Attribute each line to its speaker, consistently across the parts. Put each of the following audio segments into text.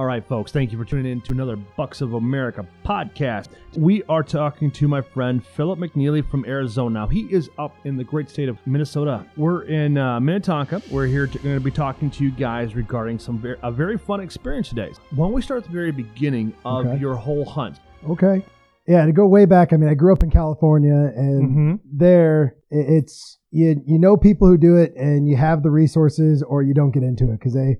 Speaker 1: All right, folks, thank you for tuning in to another Bucks of America podcast. We are talking to my friend Philip McNeely from Arizona. Now, he is up in the great state of Minnesota. We're in uh, Minnetonka. We're here to, going to be talking to you guys regarding some very, a very fun experience today. Why don't we start at the very beginning of
Speaker 2: Okay.
Speaker 1: your whole hunt?
Speaker 2: Okay. Yeah, to go way back, I mean, I grew up in California, and
Speaker 1: Mm-hmm.
Speaker 2: there it's you you know people who do it, and you have the resources, or you don't get into it because they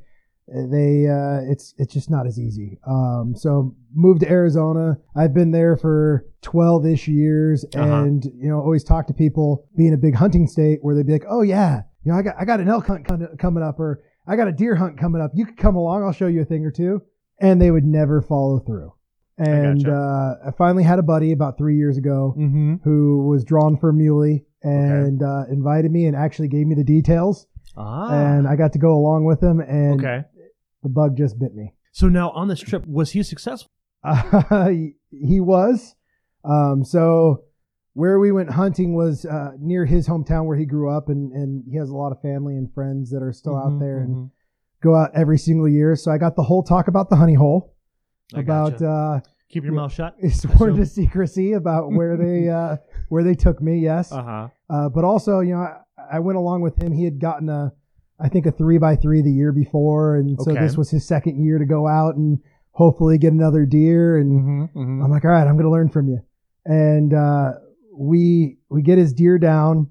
Speaker 2: they uh, it's it's just not as easy. Um, so moved to Arizona. I've been there for twelve ish years,
Speaker 1: Uh-huh.
Speaker 2: and you know always talk to people being a big hunting state where they'd be like, oh yeah, you know I got I got an elk hunt coming up, or I got a deer hunt coming up. You could come along. I'll show you a thing or two, and they would never follow through. And
Speaker 1: gotcha.
Speaker 2: uh, I finally had a buddy about three years ago
Speaker 1: Mm-hmm.
Speaker 2: who was drawn for a muley and uh, invited me and actually gave me the details.
Speaker 1: Ah.
Speaker 2: And I got to go along with him, and
Speaker 1: okay.
Speaker 2: The bug just bit me.
Speaker 1: So now on this trip, was he successful?
Speaker 2: Uh, he, he was. Um, so where we went hunting was uh, near his hometown where he grew up, and, and he has a lot of family and friends that are still
Speaker 1: Mhm,
Speaker 2: out there and
Speaker 1: mhm.
Speaker 2: go out every single year. So I got the whole talk about the honey hole,
Speaker 1: I
Speaker 2: about
Speaker 1: gotcha.
Speaker 2: uh,
Speaker 1: keep your mouth shut.
Speaker 2: sworn to secrecy about where they uh, where they took me. Yes,
Speaker 1: Uh huh.
Speaker 2: uh, but also you know I, I went along with him. He had gotten a I think a three by three the year before, and so
Speaker 1: Okay.
Speaker 2: this was his second year to go out and hopefully get another deer. And
Speaker 1: Mm-hmm.
Speaker 2: I'm like, all right, I'm going to learn from you. And uh, we we get his deer down,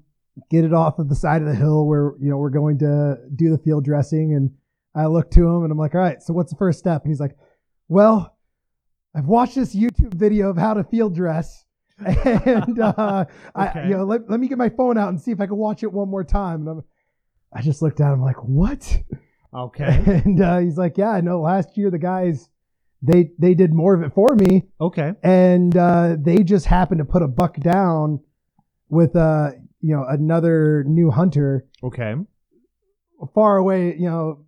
Speaker 2: get it off of the side of the hill where you know we're going to do the field dressing. And I look to him and I'm like, all right, so what's the first step? And he's like, well, I've watched this YouTube video of how to field dress. and uh, I, you know, let, let me get my phone out and see if I can watch it one more time. And I'm, I just looked at him like, what?
Speaker 1: Okay.
Speaker 2: And uh, he's like, yeah, I know. Last year the guys, they they did more of it for me,
Speaker 1: Okay.
Speaker 2: and uh, they just happened to put a buck down with uh you know another new hunter
Speaker 1: Okay.
Speaker 2: far away, you know,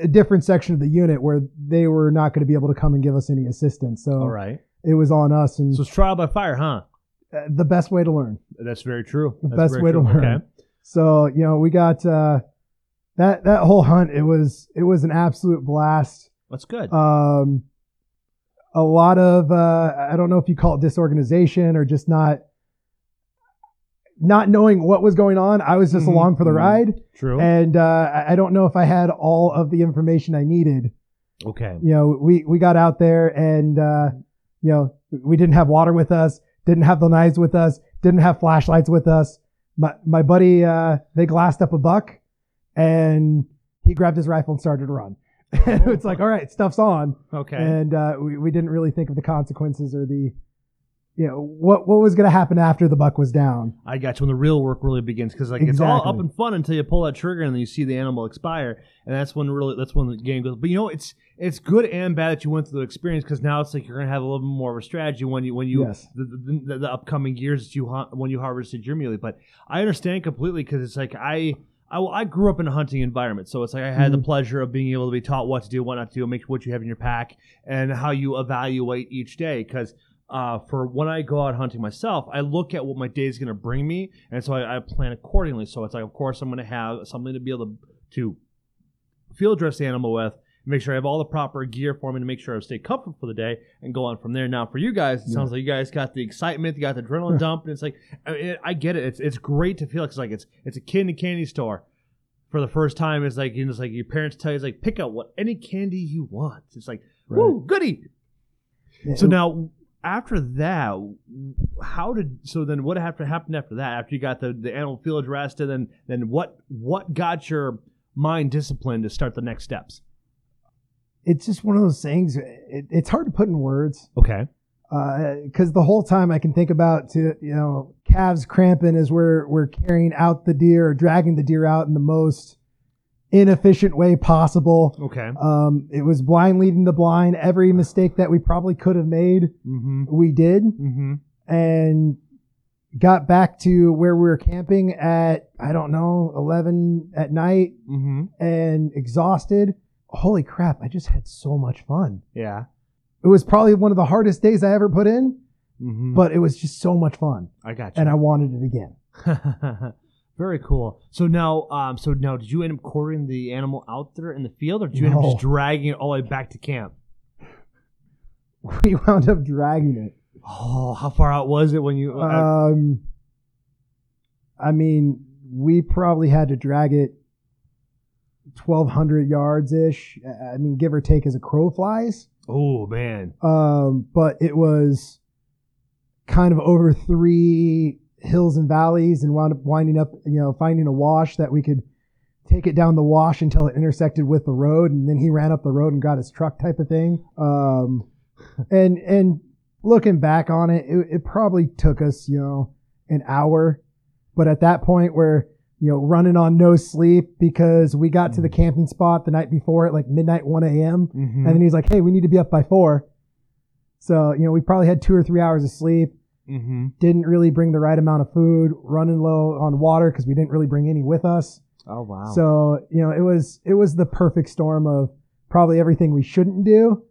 Speaker 2: a different section of the unit where they were not going to be able to come and give us any assistance. So
Speaker 1: All right.
Speaker 2: it was on us, and
Speaker 1: So it's trial by fire, huh?
Speaker 2: uh, the best way to learn.
Speaker 1: That's very true.
Speaker 2: The
Speaker 1: That's
Speaker 2: best way to learn.
Speaker 1: Okay.
Speaker 2: So you know, we got uh, that that whole hunt. It was it was an absolute blast.
Speaker 1: That's good.
Speaker 2: um, a lot of uh, I don't know if you call it disorganization or just not not knowing what was going on. I was just
Speaker 1: Mhm,
Speaker 2: along for the
Speaker 1: mhm.
Speaker 2: ride,
Speaker 1: true.
Speaker 2: and uh, I- I don't know if I had all of the information I needed.
Speaker 1: okay.
Speaker 2: You know, we we got out there and uh, you know we didn't have water with us, didn't have the knives with us, didn't have flashlights with us. My my buddy uh, they glassed up a buck, and he grabbed his rifle and started to run. it's like, all right, stuff's on
Speaker 1: Okay.
Speaker 2: and uh, we, we didn't really think of the consequences or the you know what what was going to happen after the buck was down
Speaker 1: I got you when the real work really begins because like it's all
Speaker 2: Exactly.
Speaker 1: up and fun until you pull that trigger and then you see the animal expire and that's when really that's when the game goes. But you know it's it's good and bad that you went through the experience because now it's like you're gonna have a little bit more of a strategy when you when you
Speaker 2: Yes.
Speaker 1: the, the, the, the upcoming years that you hunt when you harvested your muley. But I understand completely because it's like I. I, I grew up in a hunting environment, so it's like I had the
Speaker 2: Mhm.
Speaker 1: pleasure of being able to be taught what to do, what not to do, make what you have in your pack, and how you evaluate each day. Because uh, for when I go out hunting myself, I look at what my day is going to bring me, and so I, I plan accordingly. So it's like, of course, I'm going to have something to be able to, to field dress the animal with, make sure I have all the proper gear for me to make sure I stay comfortable for the day, and go on from there. Now, for you guys, it
Speaker 2: Yeah.
Speaker 1: sounds like you guys got the excitement, you got the adrenaline dump, and it's like, I, mean, I get it. It's it's great to feel. It's like it's it's a kid in a candy store. For the first time, it's like you know, it's like your parents tell you, it's like pick out what any candy you want. It's like, woo, goody. So now, after that, how did so then what happened happened after that? After you got the the animal field dressed, and then then what what got your mind disciplined to start the next steps?
Speaker 2: It's just one of those things it, it's hard to put in words
Speaker 1: Okay.
Speaker 2: because the whole time i can think about to you know calves cramping as we're we're carrying out the deer or dragging the deer out in the most inefficient way possible
Speaker 1: Okay.
Speaker 2: um, it was blind leading the blind every mistake that we probably could have made
Speaker 1: Mm-hmm.
Speaker 2: we did
Speaker 1: Mm-hmm.
Speaker 2: and got back to where we were camping at I don't know 11 at night
Speaker 1: Mm-hmm.
Speaker 2: and exhausted. Holy crap, I just had so much fun.
Speaker 1: Yeah.
Speaker 2: It was probably one of the hardest days I ever put in,
Speaker 1: Mm-hmm.
Speaker 2: but it was just so much fun
Speaker 1: I got you.
Speaker 2: and I wanted it again.
Speaker 1: Very cool. So now, um, so now, did you end up quartering the animal out there in the field, or did you end up just dragging it all the way back to camp?
Speaker 2: we wound up dragging it.
Speaker 1: Oh, how far out was it when you? uh,
Speaker 2: Um, I mean, we probably had to drag it twelve hundred yards ish. I mean, give or take as a crow flies.
Speaker 1: oh man.
Speaker 2: Um, but it was kind of over three hills and valleys, and wound up winding up, you know, finding a wash that we could take it down the wash until it intersected with the road, and then he ran up the road and got his truck type of thing. Um, and and looking back on it, it, it probably took us, you know, an hour. But at that point, where you know, running on no sleep because we got to the camping spot the night before at like midnight, 1 a.m.
Speaker 1: Mhm.
Speaker 2: And then he's like, hey, we need to be up by four. So, you know, we probably had two or three hours of sleep,
Speaker 1: Mhm.
Speaker 2: didn't really bring the right amount of food, running low on water because we didn't really bring any with us.
Speaker 1: Oh wow.
Speaker 2: So, you know, it was it was the perfect storm of probably everything we shouldn't do.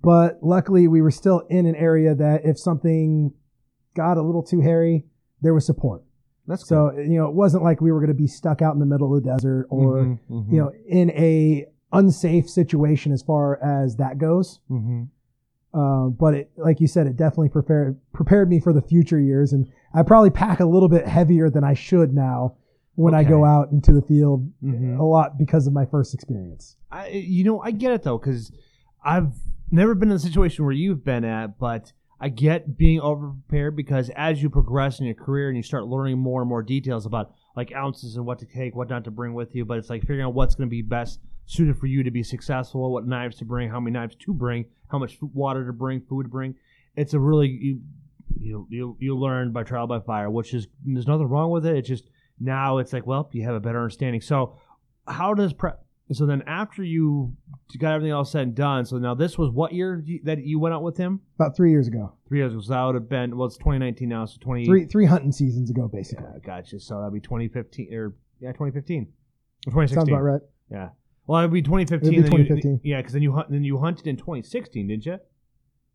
Speaker 2: But luckily we were still in an area that if something got a little too hairy, there was support.
Speaker 1: That's
Speaker 2: So, you know, it wasn't like we were going to be stuck out in the middle of the desert or,
Speaker 1: Mhm, mhm,
Speaker 2: you know, in a unsafe situation as far as that goes.
Speaker 1: mhm.
Speaker 2: Uh, but it, like you said, it definitely prepared prepared me for the future years, and I probably pack a little bit heavier than I should now when I go out into the field
Speaker 1: Mhm.
Speaker 2: a lot because of my first experience.
Speaker 1: I, you know, I get it though, because I've never been in a situation where you've been at, but I get being overprepared because as you progress in your career and you start learning more and more details about like ounces and what to take, what not to bring with you, but it's like figuring out what's going to be best suited for you to be successful, what knives to bring, how many knives to bring, how much water to bring, food to bring. It's a really you you you, you learn by trial by fire, which is there's nothing wrong with it. It's just now it's like well you have a better understanding. So how does prep? So then after you got everything all said and done, so now this was what year you- that you went out with him?
Speaker 2: About three years ago,
Speaker 1: Three years ago. So that would have been well, it's 2019 now, so 20.
Speaker 2: three three hunting seasons ago, basically.
Speaker 1: Yeah, gotcha. So that'd be 2015 or yeah, 2015 or 2016.
Speaker 2: Sounds about right.
Speaker 1: Yeah. Well, it'd be 2015.
Speaker 2: It'd be
Speaker 1: then you- yeah, because then you hunt, then you hunted in 2016, didn't you?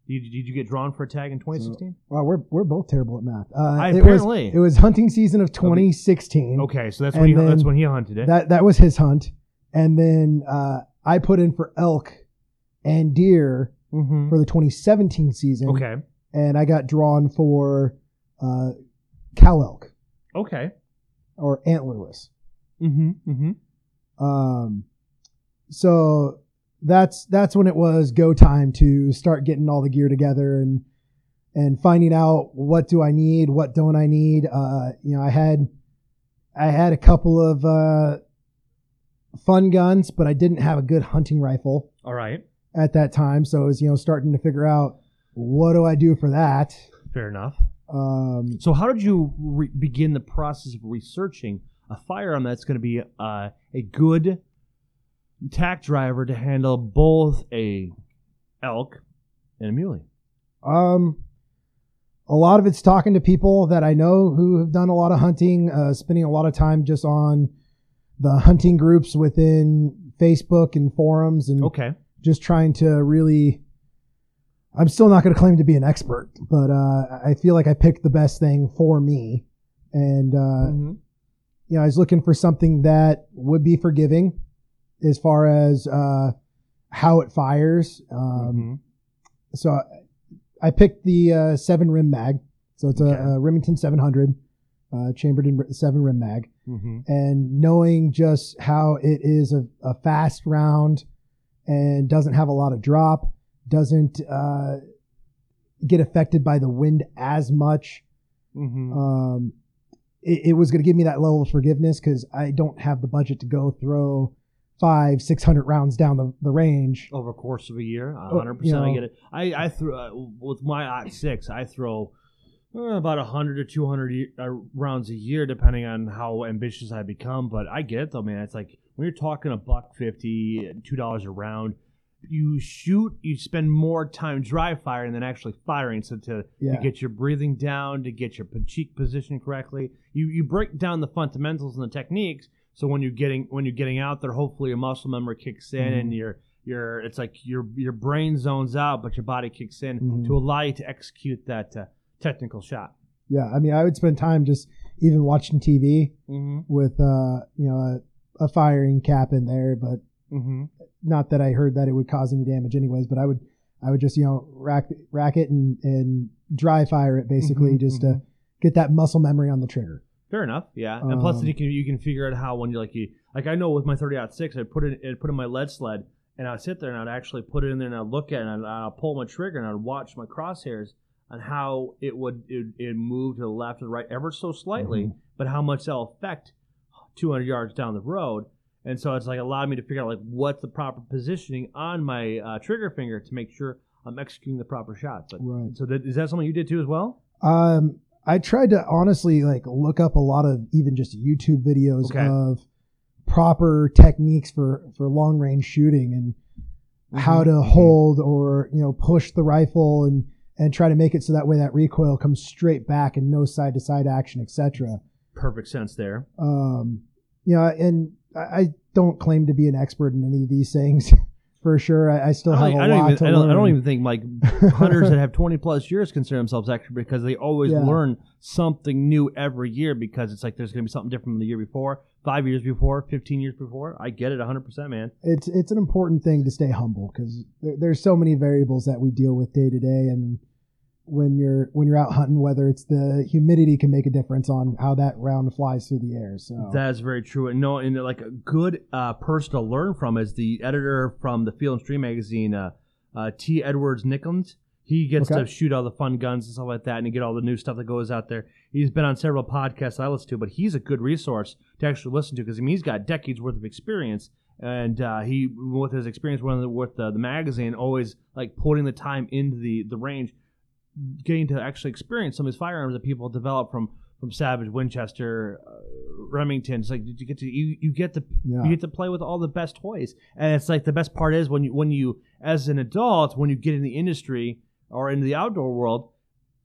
Speaker 1: Did, did you get drawn for a tag in 2016?
Speaker 2: Wow, we're we're both terrible at math. Uh,
Speaker 1: I-
Speaker 2: it was
Speaker 1: apparently.
Speaker 2: it was hunting season of 2016.
Speaker 1: Okay, so that's
Speaker 2: And
Speaker 1: when you, that's when he hunted it.
Speaker 2: That that was his hunt, and then uh, I put in for elk and deer
Speaker 1: mm-hmm.
Speaker 2: for the 2017 season.
Speaker 1: Okay.
Speaker 2: and I got drawn for uh, cow elk
Speaker 1: Okay.
Speaker 2: or antlerless.
Speaker 1: Mm-hmm. Mm-hmm.
Speaker 2: Um, so that's that's when it was go time to start getting all the gear together and and finding out what do I need, what don't I need. Uh, you know, I had I had a couple of uh, fun guns, but I didn't have a good hunting rifle
Speaker 1: All right.
Speaker 2: at that time. So it was you know starting to figure out what do I do for that.
Speaker 1: Fair enough.
Speaker 2: Um,
Speaker 1: So, how did you re- begin the process of researching a firearm that's going to be uh, a good tack driver to handle both a elk and a muley?
Speaker 2: Um, a lot of it's talking to people that I know who have done a lot of hunting, uh, spending a lot of time just on the hunting groups within Facebook and forums, and
Speaker 1: Okay.
Speaker 2: just trying to really. I'm still not going to claim to be an expert, but uh, I feel like I picked the best thing for me, and uh,
Speaker 1: Mhm.
Speaker 2: you know, I was looking for something that would be forgiving as far as uh, how it fires. Um,
Speaker 1: Mhm.
Speaker 2: so I- I picked the uh, seven Rem Mag. So it's
Speaker 1: Okay.
Speaker 2: a, a Remington 700, uh, chambered in seven Rem Mag,
Speaker 1: Mhm.
Speaker 2: and knowing just how it is a, a fast round and doesn't have a lot of drop, doesn't uh, get affected by the wind as much.
Speaker 1: Mhm.
Speaker 2: Um, it, it was going to give me that level of forgiveness because I don't have the budget to go throw five, six hundred rounds down the, the range.
Speaker 1: Over a course of a year,
Speaker 2: Oh,
Speaker 1: hundred percent. I get it. I I throw uh, with my aught six. I throw about hundred to two hundred uh, rounds a year, depending on how ambitious I become. But I get it though, man. It's like when you're talking a buck fifty, two dollars a round. You shoot, you spend more time dry firing than actually firing. So to
Speaker 2: Yeah.
Speaker 1: to get your breathing down, to get your cheek position correctly. You you break down the fundamentals and the techniques. So when you're getting when you're getting out there, hopefully your muscle memory kicks in and your your it's like your your brain zones out, but your body kicks in
Speaker 2: Mhm.
Speaker 1: to allow you to execute that uh, technical shot.
Speaker 2: Yeah, I mean, I would spend time just even watching TV
Speaker 1: Mm-hmm.
Speaker 2: with uh, you know a, a firing cap in there, but
Speaker 1: Mm-hmm.
Speaker 2: not that I heard that it would cause any damage anyways. But I would I would just you know rack rack it and and dry fire it basically
Speaker 1: Mhm,
Speaker 2: just to get that muscle memory on the trigger.
Speaker 1: Fair enough. Yeah, and plus
Speaker 2: Um,
Speaker 1: you can you can figure out how when you like you like I know with my thirty aught six I put it I put in my lead sled and I'd sit there and I'd actually put it in there and I'd look at it and I'd, I'd pull my trigger and I'd watch my crosshairs on how it would it, it move to the left or the right ever so slightly,
Speaker 2: Mhm.
Speaker 1: but how much that'll affect two hundred yards down the road. And so it's like allowed me to figure out like what's the proper positioning on my uh, trigger finger to make sure I'm executing the proper shot. But
Speaker 2: Right.
Speaker 1: so that, is that something you did too as well?
Speaker 2: Um, I tried to honestly like look up a lot of even just YouTube videos
Speaker 1: Okay.
Speaker 2: of proper techniques for for long range shooting and how to
Speaker 1: Mhm.
Speaker 2: hold or you know push the rifle and and try to make it so that way that recoil comes straight back and no side to side action, etc.
Speaker 1: Perfect sense there.
Speaker 2: Um, you know, and I, don't claim to be an expert in any of these things for sure. I, I still
Speaker 1: I
Speaker 2: have a
Speaker 1: I
Speaker 2: lot
Speaker 1: even,
Speaker 2: to
Speaker 1: I don't, I don't even think like hunters that have 20 plus years consider themselves expert because they always
Speaker 2: Yeah.
Speaker 1: learn something new every year because it's like there's going to be something different from the year before, five years before, 15 years before. I get it 100%, man.
Speaker 2: it's it's an important thing to stay humble because there, there's so many variables that we deal with day to day and when you're when you're out hunting whether it's the humidity can make a difference on how that round flies through the air so
Speaker 1: That is very true. And no, and like a good uh, person to learn from is the editor from the Field and Stream magazine, uh, uh, T. Edwards Nickens. He gets
Speaker 2: Okay.
Speaker 1: to shoot all the fun guns and stuff like that, and you get all the new stuff that goes out there. He's been on several podcasts I listen to, but he's a good resource to actually listen to because I mean he's got decades worth of experience, and uh, he with his experience with the, with the, the magazine, always like putting the time into the the range, getting to actually experience some of his firearms that people develop from from Savage, Winchester, uh, Remington. It's like you get to you, you get to
Speaker 2: yeah
Speaker 1: you get to play with all the best toys, and it's like the best part is when you when you as an adult when you get in the industry or into the outdoor world.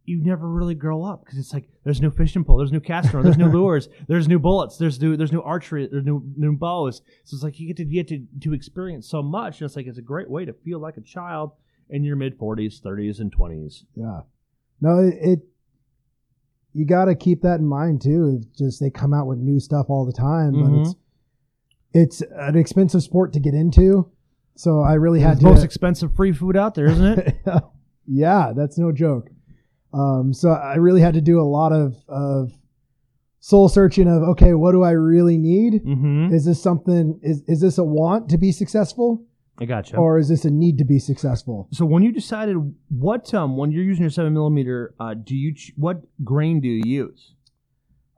Speaker 1: You never really grow up because it's like there's new fishing pole, there's new casting rod, there's new lures, there's new bullets, there's new there's new archery, there's new new bows. So it's like you get to you get to, to experience so much. And it's like it's a great way to feel like a child in your mid 40s, 30s, and 20s.
Speaker 2: yeah no it, it you got to keep that in mind too it's just they come out with new stuff all the time
Speaker 1: Mhm.
Speaker 2: but it's it's an expensive sport to get into so i really had
Speaker 1: It's
Speaker 2: to
Speaker 1: most expensive free food out there, isn't it?
Speaker 2: yeah, that's no joke. Um, so I really had to do a lot of, of soul searching of, okay, what do I really need?
Speaker 1: mm-hmm.
Speaker 2: Is this something, is, is this a want to be successful
Speaker 1: I gotcha.
Speaker 2: or is this a need to be successful?
Speaker 1: So when you decided what um when you're using your seven millimeter, uh, do you ch- what grain do you use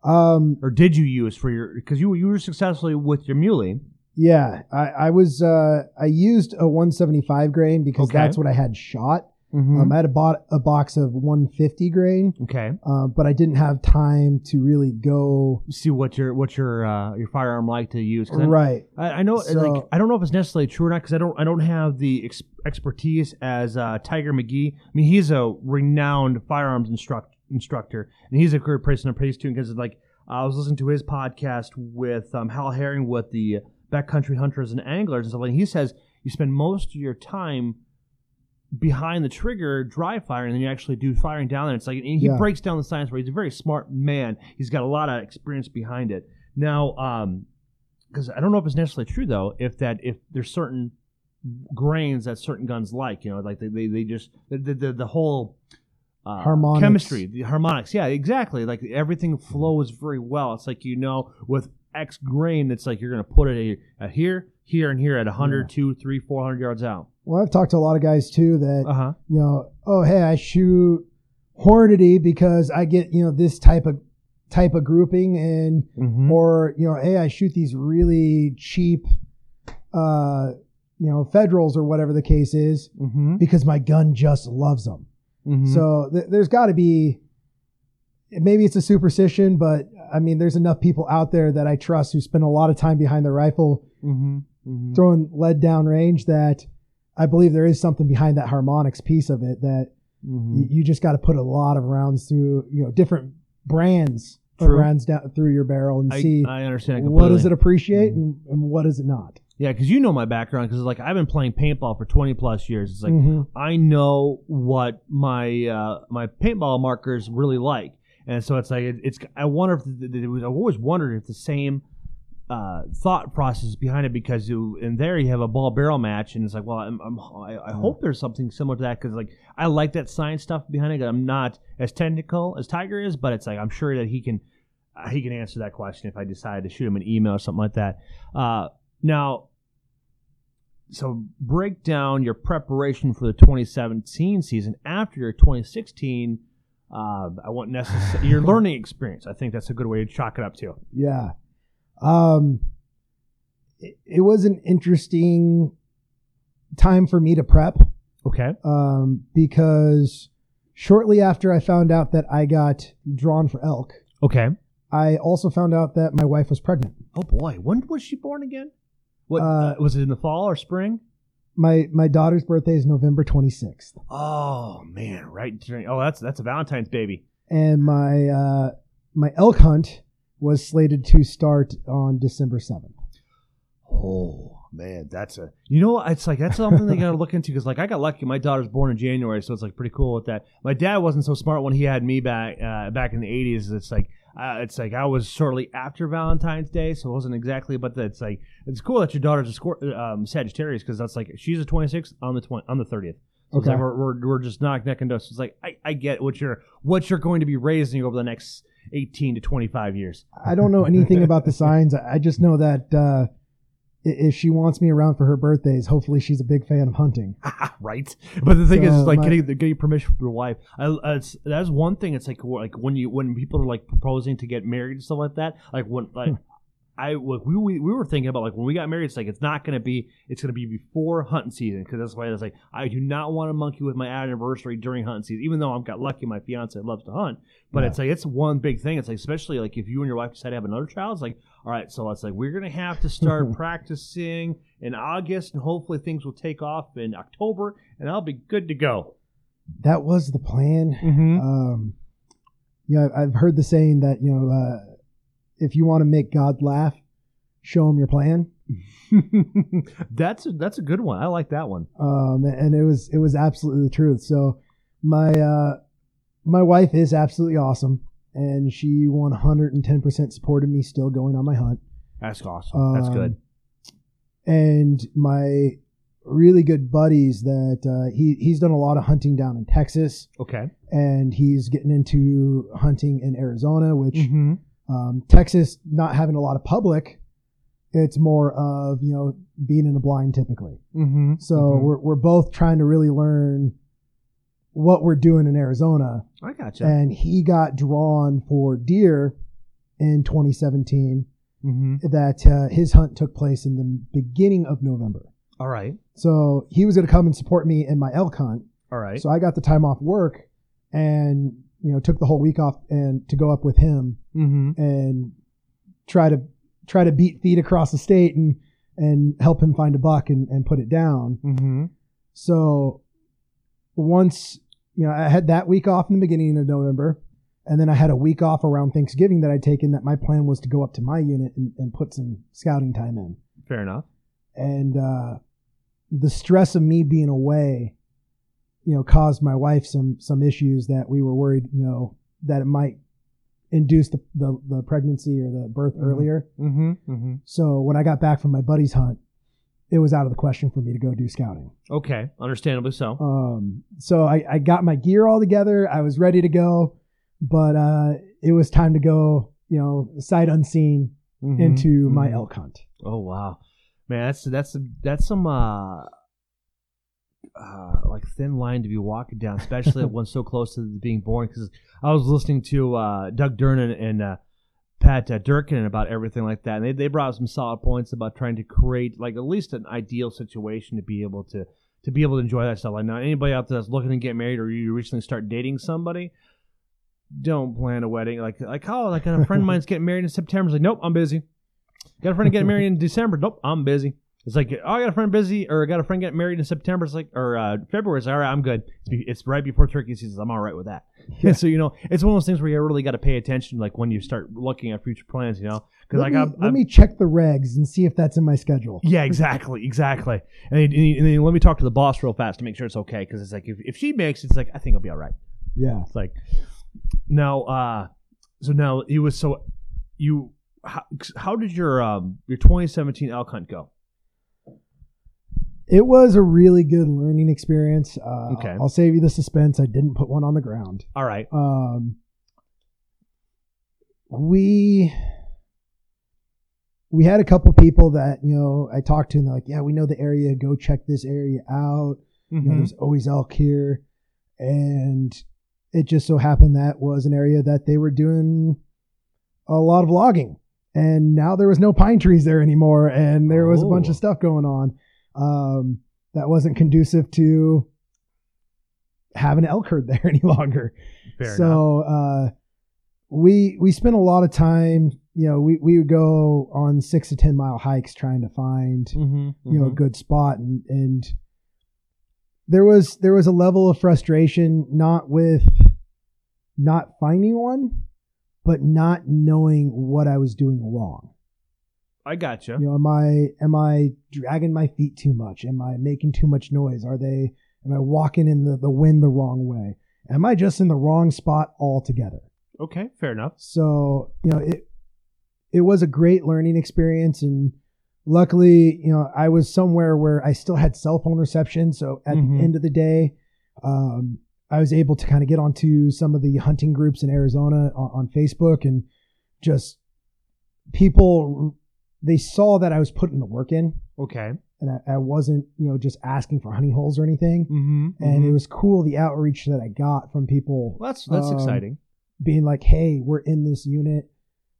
Speaker 2: Um,
Speaker 1: or did you use for your because you you were successfully with your muley?
Speaker 2: yeah, I, I was, uh, I used a 175 grain because
Speaker 1: Okay.
Speaker 2: that's what I had shot.
Speaker 1: Mm-hmm.
Speaker 2: Um, I had bought a box of 150 grain,
Speaker 1: okay.
Speaker 2: uh, but I didn't have time to really go
Speaker 1: See what your what your uh, your firearm like to use.
Speaker 2: right.
Speaker 1: I, I know,
Speaker 2: So-
Speaker 1: like, I don't know if it's necessarily true or not because I don't, I don't have the ex- expertise as uh, Tiger McKee. I mean, he's a renowned firearms instruct, instructor, and he's a great person to praise too. Because like, I was listening to his podcast with um, Hal Herring with the backcountry hunters and anglers and stuff. like He says you spend most of your time behind the trigger dry firing and then you actually do firing down there it's like and he
Speaker 2: Yeah.
Speaker 1: breaks down the science where he's a very smart man he's got a lot of experience behind it now um because I don't know if it's necessarily true though. If that if there's certain grains that certain guns like, you know, like they they, they just the the, the, whole uh,
Speaker 2: Harmonics.
Speaker 1: chemistry, the harmonics, yeah, exactly. Like everything flows very well. It's like you know with X grain, it's like you're gonna put it at here, here, and here at 100,
Speaker 2: Yeah.
Speaker 1: two, three, four hundred yards out.
Speaker 2: Well, I've talked to a lot of guys too that
Speaker 1: Uh huh.
Speaker 2: you know, oh hey, I shoot Hornady because I get you know this type of type of grouping, and
Speaker 1: Mm-hmm.
Speaker 2: or you know, hey, I shoot these really cheap, uh, you know, Federals or whatever the case is
Speaker 1: mm-hmm.
Speaker 2: because my gun just loves them.
Speaker 1: mm-hmm.
Speaker 2: So th- there's got to be. Maybe it's a superstition, but I mean, there's enough people out there that I trust who spend a lot of time behind the rifle
Speaker 1: mm-hmm. Mm-hmm.
Speaker 2: throwing lead down range that I believe there is something behind that harmonics piece of it that
Speaker 1: Mm-hmm.
Speaker 2: you, you just got to put a lot of rounds through, you know, different brands of rounds down through your barrel and
Speaker 1: I,
Speaker 2: see
Speaker 1: I understand.
Speaker 2: what does it appreciate
Speaker 1: Mhm.
Speaker 2: and, and what does it not.
Speaker 1: Yeah, because you know my background. Because like I've been playing paintball for twenty plus years. It's like
Speaker 2: Mhm.
Speaker 1: I know what my uh, my paintball markers really like, and so it's like it, it's. I wonder if the, the, it was, I always wondered if the same uh, thought process behind it because you in there you have a ball barrel match and it's like well I'm, I'm I, I hope there's something similar to that because like I like that science stuff behind it. I'm not as technical as Tiger is, but it's like I'm sure that he can uh, he can answer that question if I decide to shoot him an email or something like that. Uh, now, so break down your preparation for the 2017 season after your 2016. Uh, I want necessary your learning experience. I think that's a good way to chalk it up to.
Speaker 2: Yeah. Um, it, it was an interesting time for me to prep
Speaker 1: Okay.
Speaker 2: um, because shortly after I found out that I got drawn for elk,
Speaker 1: Okay.
Speaker 2: I also found out that my wife was pregnant.
Speaker 1: Oh boy, when was she born again? What
Speaker 2: Uh,
Speaker 1: uh, was it in the fall or spring?
Speaker 2: My my daughter's birthday is November 26th,
Speaker 1: Oh man, right during. Oh, that's that's a Valentine's baby.
Speaker 2: and my uh, my elk hunt was slated to start on December 7th.
Speaker 1: Oh man, that's a you know what? It's like that's something they gotta look into because like I got lucky. My daughter's born in January, so it's like pretty cool with that. My dad wasn't so smart when he had me back uh, back in the '80s. It's like uh, it's like I was shortly after Valentine's Day, so it wasn't exactly. But it's like it's cool that your daughter's a Scor- um, Sagittarius because that's like she's a 26th on the 20 on the 30th. So it's
Speaker 2: Okay.
Speaker 1: like we're, we're, we're just knock neck and dust. It's like I, I get what you're what you're going to be raising over the next 18 to 25 years.
Speaker 2: I don't know anything about the signs. I I just know that uh, if she wants me around for her birthdays, hopefully she's a big fan of hunting.
Speaker 1: right. But the thing is,
Speaker 2: So
Speaker 1: is like
Speaker 2: my-
Speaker 1: getting getting permission from your wife. I, it's, that's one thing. It's like like when you when people are like proposing to get married and stuff like that. Like when like. I look, we, we we were thinking about like when we got married. It's like it's not going to be. It's going to be before hunting season because that's why it's like I do not want to monkey with my anniversary during hunting season. Even though I've got lucky, my fiance loves to hunt, but
Speaker 2: Yeah.
Speaker 1: it's like it's one big thing. It's like especially like if you and your wife decide to have another child, it's like all right, so it's like we're gonna have to start practicing in August, and hopefully things will take off in October, and I'll be good to go.
Speaker 2: That was the plan.
Speaker 1: Mm-hmm.
Speaker 2: Um, yeah, I've heard the saying that you know uh, if you want to make God laugh, show him your plan.
Speaker 1: that's a, that's a good one. I like that one.
Speaker 2: Um, and it was it was absolutely the truth. So my uh, my wife is absolutely awesome, and she 110 percent supported me still going on my hunt.
Speaker 1: That's awesome. that's
Speaker 2: Um,
Speaker 1: good.
Speaker 2: and my really good buddies that uh, he he's done a lot of hunting down in Texas,
Speaker 1: Okay.
Speaker 2: and he's getting into hunting in Arizona, which
Speaker 1: Mm-hmm.
Speaker 2: Um, Texas not having a lot of public. It's more of you know being in a blind typically.
Speaker 1: Mm-hmm.
Speaker 2: So we're we're both trying to really learn what we're doing in Arizona,
Speaker 1: I gotcha.
Speaker 2: and he got drawn for deer in 2017.
Speaker 1: mm-hmm.
Speaker 2: That uh, his hunt took place in the beginning of November.
Speaker 1: All right.
Speaker 2: So he was going to come and support me in my elk hunt.
Speaker 1: All right.
Speaker 2: So I got the time off work and you know took the whole week off and to go up with him
Speaker 1: mm-hmm.
Speaker 2: and try to try to beat feet across the state and and help him find a buck and, and put it down.
Speaker 1: Mm-hmm.
Speaker 2: So once you know I had that week off in the beginning of November and then I had a week off around Thanksgiving that I'd taken that my plan was to go up to my unit and, and put some scouting time in.
Speaker 1: Fair enough.
Speaker 2: and uh, the stress of me being away, you know, caused my wife some some issues that we were worried, you know, that it might induce the the, the pregnancy or the birth
Speaker 1: Mhm.
Speaker 2: earlier.
Speaker 1: Mm-hmm. Mm-hmm.
Speaker 2: So when I got back from my buddy's hunt, it was out of the question for me to go do scouting.
Speaker 1: Okay. Understandably so.
Speaker 2: Um, so I, I got my gear all together. I was ready to go, but uh, it was time to go, you know, sight unseen
Speaker 1: Mhm.
Speaker 2: into my
Speaker 1: Mhm.
Speaker 2: elk hunt.
Speaker 1: Oh wow, man, that's that's that's some uh, uh like thin line to be walking down, especially at one so close to being born. Because I was listening to uh, Doug Duren and uh, Pat uh, Durkin about everything like that, and they they brought up some solid points about trying to create like at least an ideal situation to be able to to be able to enjoy that stuff. Like now, anybody out there that's looking to get married or you recently start dating somebody. Don't plan a wedding like like oh like a friend of mine's getting married in September. It's like nope, I'm busy. Got a friend getting married in December. Nope, I'm busy. It's like, oh, I got a friend busy, or I got a friend getting married in September. It's like, or uh, February. It's all right. I'm good. It's, be- it's right before turkey season. I'm all right with that.
Speaker 2: Yeah.
Speaker 1: so you know, it's one of those things where you really got to pay attention, like when you start looking at future plans. You know, because like
Speaker 2: me,
Speaker 1: I'm,
Speaker 2: let
Speaker 1: I'm-
Speaker 2: me check the regs and see if that's in my schedule.
Speaker 1: yeah, exactly, exactly. And then, and then let me talk to the boss real fast to make sure it's okay. Because it's like if, if she makes, it, it's like I think I'll be all right.
Speaker 2: Yeah.
Speaker 1: It's like now, uh, so now it was so you how, how did your um your 2017 elk hunt go?
Speaker 2: It was a really good learning experience. Uh,
Speaker 1: Okay.
Speaker 2: I'll save you the suspense. I didn't put one on the ground.
Speaker 1: All right.
Speaker 2: Um, we we had a couple people that you know I talked to, and they're like, "Yeah, we know the area. Go check this area out. You know,
Speaker 1: Mhm.
Speaker 2: there's always elk here." And it just so happened that was an area that they were doing a lot of logging, and now there was no pine trees there anymore, and there was a bunch
Speaker 1: Oh.
Speaker 2: of stuff going on um, that wasn't conducive to having an elk herd there any longer
Speaker 1: Fair
Speaker 2: so uh, we we spent a lot of time. You know, we we would go on six to ten mile hikes trying to find
Speaker 1: Mhm,
Speaker 2: you know a
Speaker 1: mhm.
Speaker 2: good spot, and and there was there was a level of frustration not with not finding one, but not knowing what I was doing wrong.
Speaker 1: I gotcha.
Speaker 2: You know, am I am I dragging my feet too much? Am I making too much noise? Are they am I walking in the, the wind the wrong way? Am I just in the wrong spot altogether?
Speaker 1: Okay, fair enough.
Speaker 2: So, you know, it it was a great learning experience and luckily, you know, I was somewhere where I still had cell phone reception, so at
Speaker 1: Mhm.
Speaker 2: the end of the day, um, I was able to kind of get onto some of the hunting groups in Arizona on, on Facebook and just people they saw that I was putting the work in
Speaker 1: Okay.
Speaker 2: and I, I wasn't, you know, just asking for honey holes or anything.
Speaker 1: Mm-hmm.
Speaker 2: And it was cool the outreach that I got from people
Speaker 1: well, that's that's
Speaker 2: um,
Speaker 1: exciting.
Speaker 2: being like, "Hey, we're in this unit.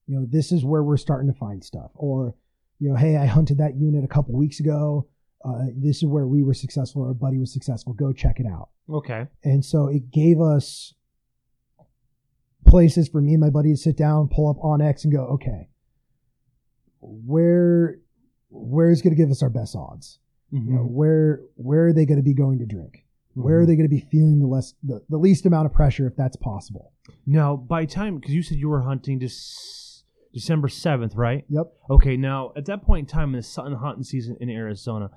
Speaker 2: You know, this is where we're starting to find stuff." Or, you know, "Hey, I hunted that unit a couple weeks ago. Uh, this is where we were successful, or a buddy was successful. Go check it out."
Speaker 1: Okay.
Speaker 2: And so it gave us places for me and my buddy to sit down, pull up onX, and go, "Okay, where where's going to give us our best odds?
Speaker 1: Mhm.
Speaker 2: You know, where where are they going to be going to drink? Where are
Speaker 1: Mhm.
Speaker 2: they going to be feeling the less the, the least amount of pressure if that's possible?"
Speaker 1: Now, by time, because you said you were hunting this December seventh, right?
Speaker 2: Yep.
Speaker 1: Okay. Now, at that point in time in the sun hunting season in Arizona,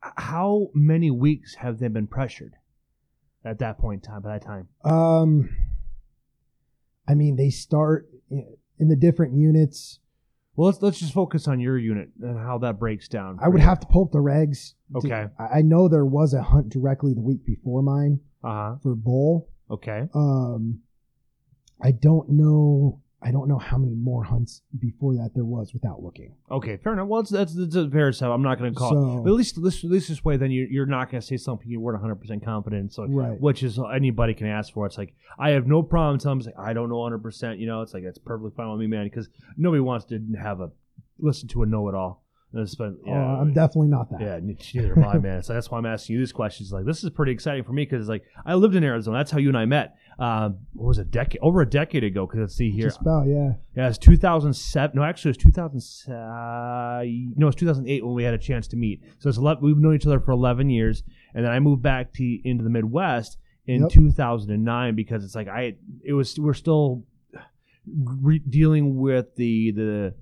Speaker 1: how many weeks have they been pressured? At that point in time, by that time.
Speaker 2: Um, I mean, they start in the different units.
Speaker 1: Well, let's let's just focus on your unit and how that breaks down.
Speaker 2: I would have to pull up the regs.
Speaker 1: Okay.
Speaker 2: I I know there was a hunt directly the week before mine
Speaker 1: Uh huh.
Speaker 2: for bull.
Speaker 1: Okay.
Speaker 2: Um, I don't know. I don't know how many more hunts before that there was without looking.
Speaker 1: Okay. Fair enough. Well, it's, that's, that's a fair stuff. I'm not going to call it. But at least this, at least this way, then you, you're not going to say something you weren't 100 percent confident. So,
Speaker 2: right,
Speaker 1: which is anybody can ask for. It's like I have no problem telling them, like, I don't know 100. percent You know, it's like it's perfectly fine with me, man, because nobody wants to have a listen to a know-it-all. And it's been,
Speaker 2: Uh, I'm definitely not that.
Speaker 1: Yeah, neither am I, man. So that's why I'm asking you these questions. Like this is pretty exciting for me because it's like I lived in Arizona. That's how you and I met. Um, what was a decade over a decade ago? Because let's see here,
Speaker 2: Just about, yeah.
Speaker 1: yeah, it's 2007. No, actually, it was 2000. Uh, no, it's 2008 when we had a chance to meet. So it's 11, we've known each other for 11 years, and then I moved back to into the Midwest in
Speaker 2: Yep.
Speaker 1: 2009 because it's like I it was we're still re- dealing with the the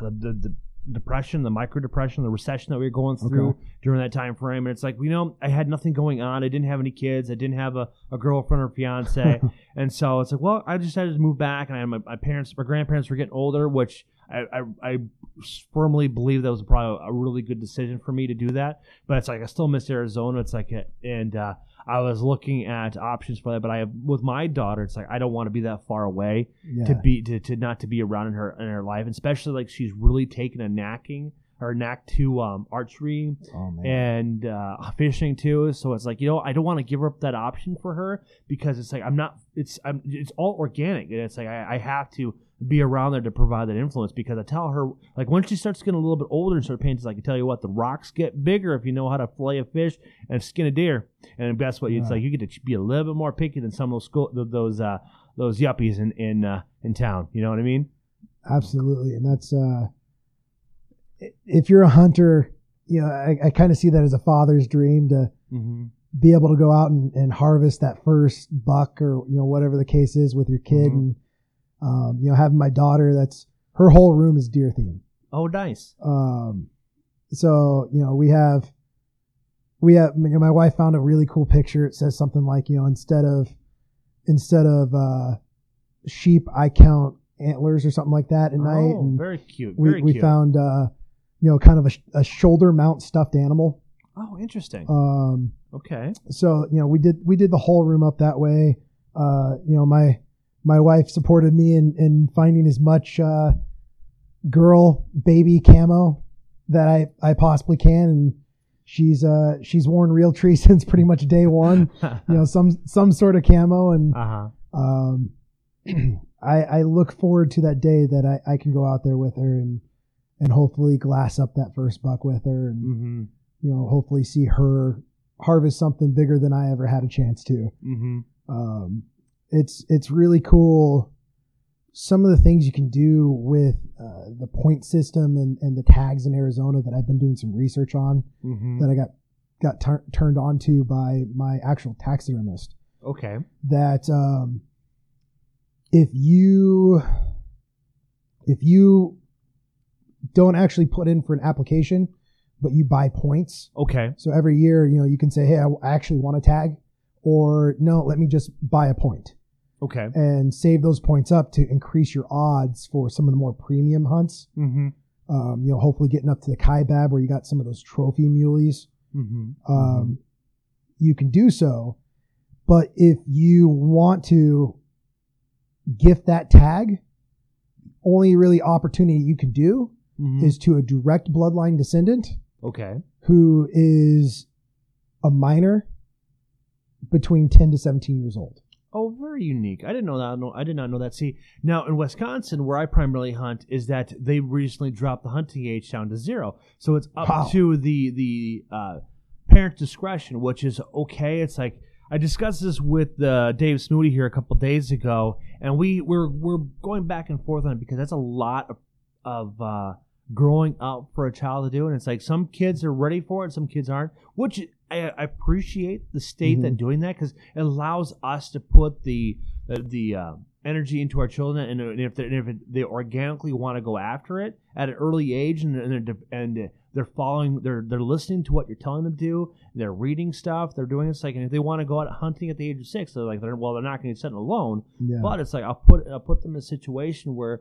Speaker 1: the, the, the depression, the micro depression, the recession that we were going through
Speaker 2: Okay.
Speaker 1: during that time frame. And it's like, you know, I had nothing going on. I didn't have any kids. I didn't have a, a girlfriend or fiance. and so it's like, well, I decided to move back. And I had my, my parents, my grandparents were getting older, which I, I, I firmly believe that was probably a really good decision for me to do that. But it's like, I still miss Arizona. It's like, and uh, I was looking at options for that. But I have, with my daughter, it's like, I don't want to be that far away
Speaker 2: Yeah.
Speaker 1: to be to, to not to be around in her in her life, and especially like she's really taken a knacking or knack to um, archery
Speaker 2: oh
Speaker 1: and uh, fishing too. So it's like you know I don't want to give up that option for her because it's like I'm not it's I'm, it's all organic and it's like I, I have to be around there to provide that influence because I tell her like once she starts getting a little bit older and start painting, I can tell you what the rocks get bigger if you know how to fillet a fish and skin a deer, and guess what? It's like you get to be a little bit more picky than some of those school, those uh, those yuppies in in uh, in town. You know what I mean?
Speaker 2: Absolutely, and that's uh, if you're a hunter, you know, I, I kind of see that as a father's dream to
Speaker 1: Mm-hmm.
Speaker 2: be able to go out and, and harvest that first buck or you know whatever the case is with your kid,
Speaker 1: Mhm.
Speaker 2: and um, you know having my daughter, that's her whole room is deer theme.
Speaker 1: Oh, nice.
Speaker 2: Um, so you know we have we have you know, my wife found a really cool picture. It says something like you know instead of instead of uh, sheep, I count antlers or something like that at night.
Speaker 1: Oh,
Speaker 2: And
Speaker 1: very cute.
Speaker 2: we,
Speaker 1: Very
Speaker 2: we
Speaker 1: cute.
Speaker 2: found, uh, you know, kind of a, a shoulder mount stuffed animal.
Speaker 1: oh, interesting.
Speaker 2: Um,
Speaker 1: okay.
Speaker 2: so you know, we did we did the whole room up that way. Uh, you know, my my wife supported me in in finding as much uh, girl baby camo that I I possibly can, and she's uh she's worn Realtree since pretty much day one. You know, some some sort of camo, and
Speaker 1: huh.
Speaker 2: um, I I look forward to that day that I I can go out there with her and and hopefully glass up that first buck with her, and
Speaker 1: Mm-hmm.
Speaker 2: you know, hopefully see her harvest something bigger than I ever had a chance to.
Speaker 1: Mm-hmm.
Speaker 2: Um, it's it's really cool. Some of the things you can do with uh, the point system and, and the tags in Arizona that I've been doing some research on
Speaker 1: Mm-hmm.
Speaker 2: that I got got tur- turned on to by my actual taxidermist.
Speaker 1: Okay.
Speaker 2: That um, if you if you don't actually put in for an application, but you buy points,
Speaker 1: Okay.
Speaker 2: so every year, you know, you can say, "Hey, I I actually want a tag," or "No, let me just buy a point
Speaker 1: Okay.
Speaker 2: and save those points up to increase your odds for some of the more premium hunts."
Speaker 1: Mm-hmm.
Speaker 2: Um, you know, hopefully getting up to the Kaibab where you got some of those trophy muleys.
Speaker 1: Mm-hmm.
Speaker 2: Um, You can do so, but if you want to gift that tag, only really opportunity you can do
Speaker 1: Mhm.
Speaker 2: is to a direct bloodline descendant
Speaker 1: okay.
Speaker 2: who is a minor between 10 to 17 years old.
Speaker 1: Very unique. I didn't know that. I did not know that. See, now in Wisconsin, where I primarily hunt, is that they recently dropped the hunting age down to zero, so it's up
Speaker 2: Wow.
Speaker 1: to the the uh, parent discretion, which is okay. It's like I discussed this with uh, Dave Smoody here a couple days ago, and we we're we're going back and forth on it because that's a lot of, of uh, growing up for a child to do, and it's like some kids are ready for it, some kids aren't, which I, I appreciate the state that doing that because it allows us to put the the, the uh, energy into our children, and, and if they if they organically want to go after it at an early age, and and they're, and they're following, they're they're listening to what you're telling them to do, they're reading stuff, they're doing this like, and if they want to go out hunting at the age of six, they're like, they're, well, they're not going to be sitting alone,
Speaker 2: Yeah.
Speaker 1: but it's like I'll put I'll put them in a situation where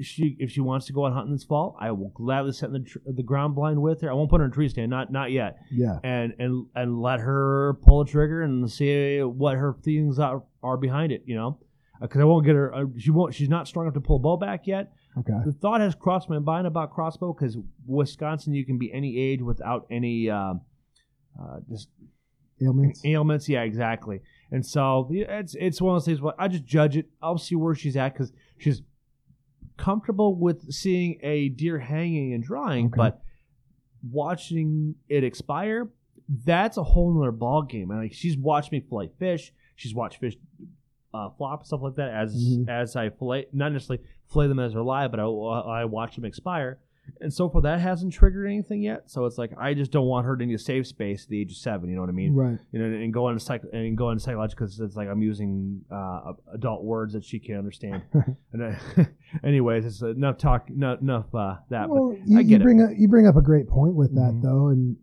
Speaker 1: she if she wants to go out hunting this fall, I will gladly sit in the, tr- the ground blind with her. I won't put her in a tree stand, not not yet,
Speaker 2: yeah.
Speaker 1: and and and let her pull the trigger and see what her feelings are, are behind it. You know, because I won't get her. Uh, she won't. She's not strong enough to pull a bow back yet.
Speaker 2: Okay.
Speaker 1: The thought has crossed my mind about crossbow because Wisconsin, you can be any age without any. Um, uh, just
Speaker 2: Ailments.
Speaker 1: ailments. Yeah, exactly. And so it's it's one of those things. Where I just judge it. I'll see where she's at because she's comfortable with seeing a deer hanging and drying,
Speaker 2: Okay.
Speaker 1: but watching it expire, that's a whole nother ball game. And like she's watched me fillet fish. She's watched fish uh, flop stuff like that as
Speaker 2: Mhm.
Speaker 1: as I fillet, not necessarily fillet them as they're live, but I, I watch them expire. And so far, that hasn't triggered anything yet. So it's like I just don't want her to need a safe space at the age of seven. You know what I mean?
Speaker 2: Right.
Speaker 1: you know, and go into psych and go into psychological because it's like I'm using uh, adult words that she can understand. and I, anyways, it's enough talk, enough, enough uh, that.
Speaker 2: Well, you,
Speaker 1: I
Speaker 2: you
Speaker 1: get it.
Speaker 2: bring up you bring up a great point with that
Speaker 1: Mhm.
Speaker 2: though, and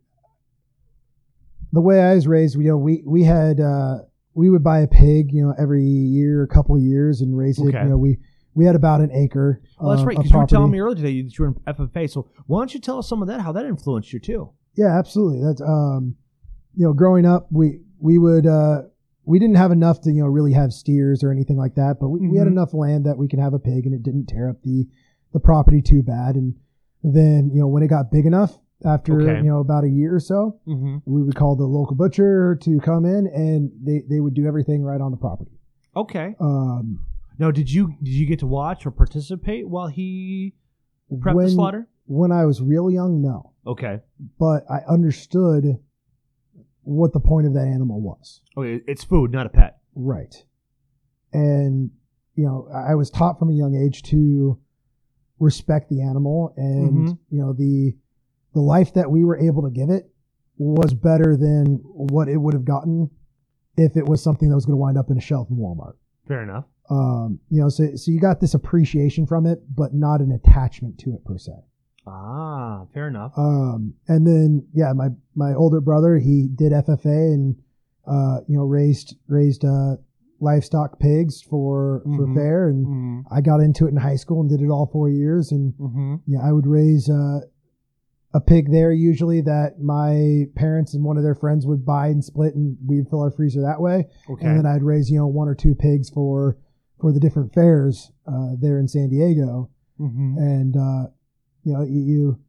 Speaker 2: the way I was raised, you know, we we had uh, we would buy a pig, you know, every year, a couple of years, and raise it.
Speaker 1: Okay.
Speaker 2: You know, we we had about an acre.
Speaker 1: Well, that's right because you were telling me earlier today that you were in FFA. So why don't you tell us some of that? How that influenced you too?
Speaker 2: Yeah, absolutely. That's um, you know, growing up, we we would uh, we didn't have enough to you know really have steers or anything like that, but we, we had
Speaker 1: Mhm.
Speaker 2: enough land that we could have a pig, and it didn't tear up the the property too bad. And then you know when it got big enough, after
Speaker 1: Okay.
Speaker 2: you know about a year or so,
Speaker 1: Mm-hmm.
Speaker 2: we would call the local butcher to come in, and they they would do everything right on the property.
Speaker 1: Okay.
Speaker 2: Um,
Speaker 1: Now, did you did you get to watch or participate while he prepped
Speaker 2: when
Speaker 1: the slaughter?
Speaker 2: when I was real young, no,
Speaker 1: Okay.
Speaker 2: but I understood what the point of that animal was.
Speaker 1: Okay, it's food, not a pet.
Speaker 2: Right. And, you know, I was taught from a young age to respect the animal and,
Speaker 1: Mhm.
Speaker 2: you know, the the life that we were able to give it was better than what it would have gotten if it was something that was going to wind up in a shelf in Walmart.
Speaker 1: Fair enough.
Speaker 2: Um, you know, so so you got this appreciation from it, but not an attachment to it per se.
Speaker 1: Ah, fair enough.
Speaker 2: Um, and then yeah, my my older brother he did FFA and uh, you know raised raised uh, livestock pigs for for
Speaker 1: Mhm.
Speaker 2: fair, and
Speaker 1: Mm-hmm.
Speaker 2: I got into it in high school and did it all four years. And
Speaker 1: Mm-hmm.
Speaker 2: yeah, I would raise uh, a pig there usually that my parents and one of their friends would buy and split, and we'd fill our freezer that way.
Speaker 1: Okay.
Speaker 2: And then I'd raise you know one or two pigs for for the different fairs uh, there in San Diego.
Speaker 1: mm-hmm.
Speaker 2: And uh, you know you, you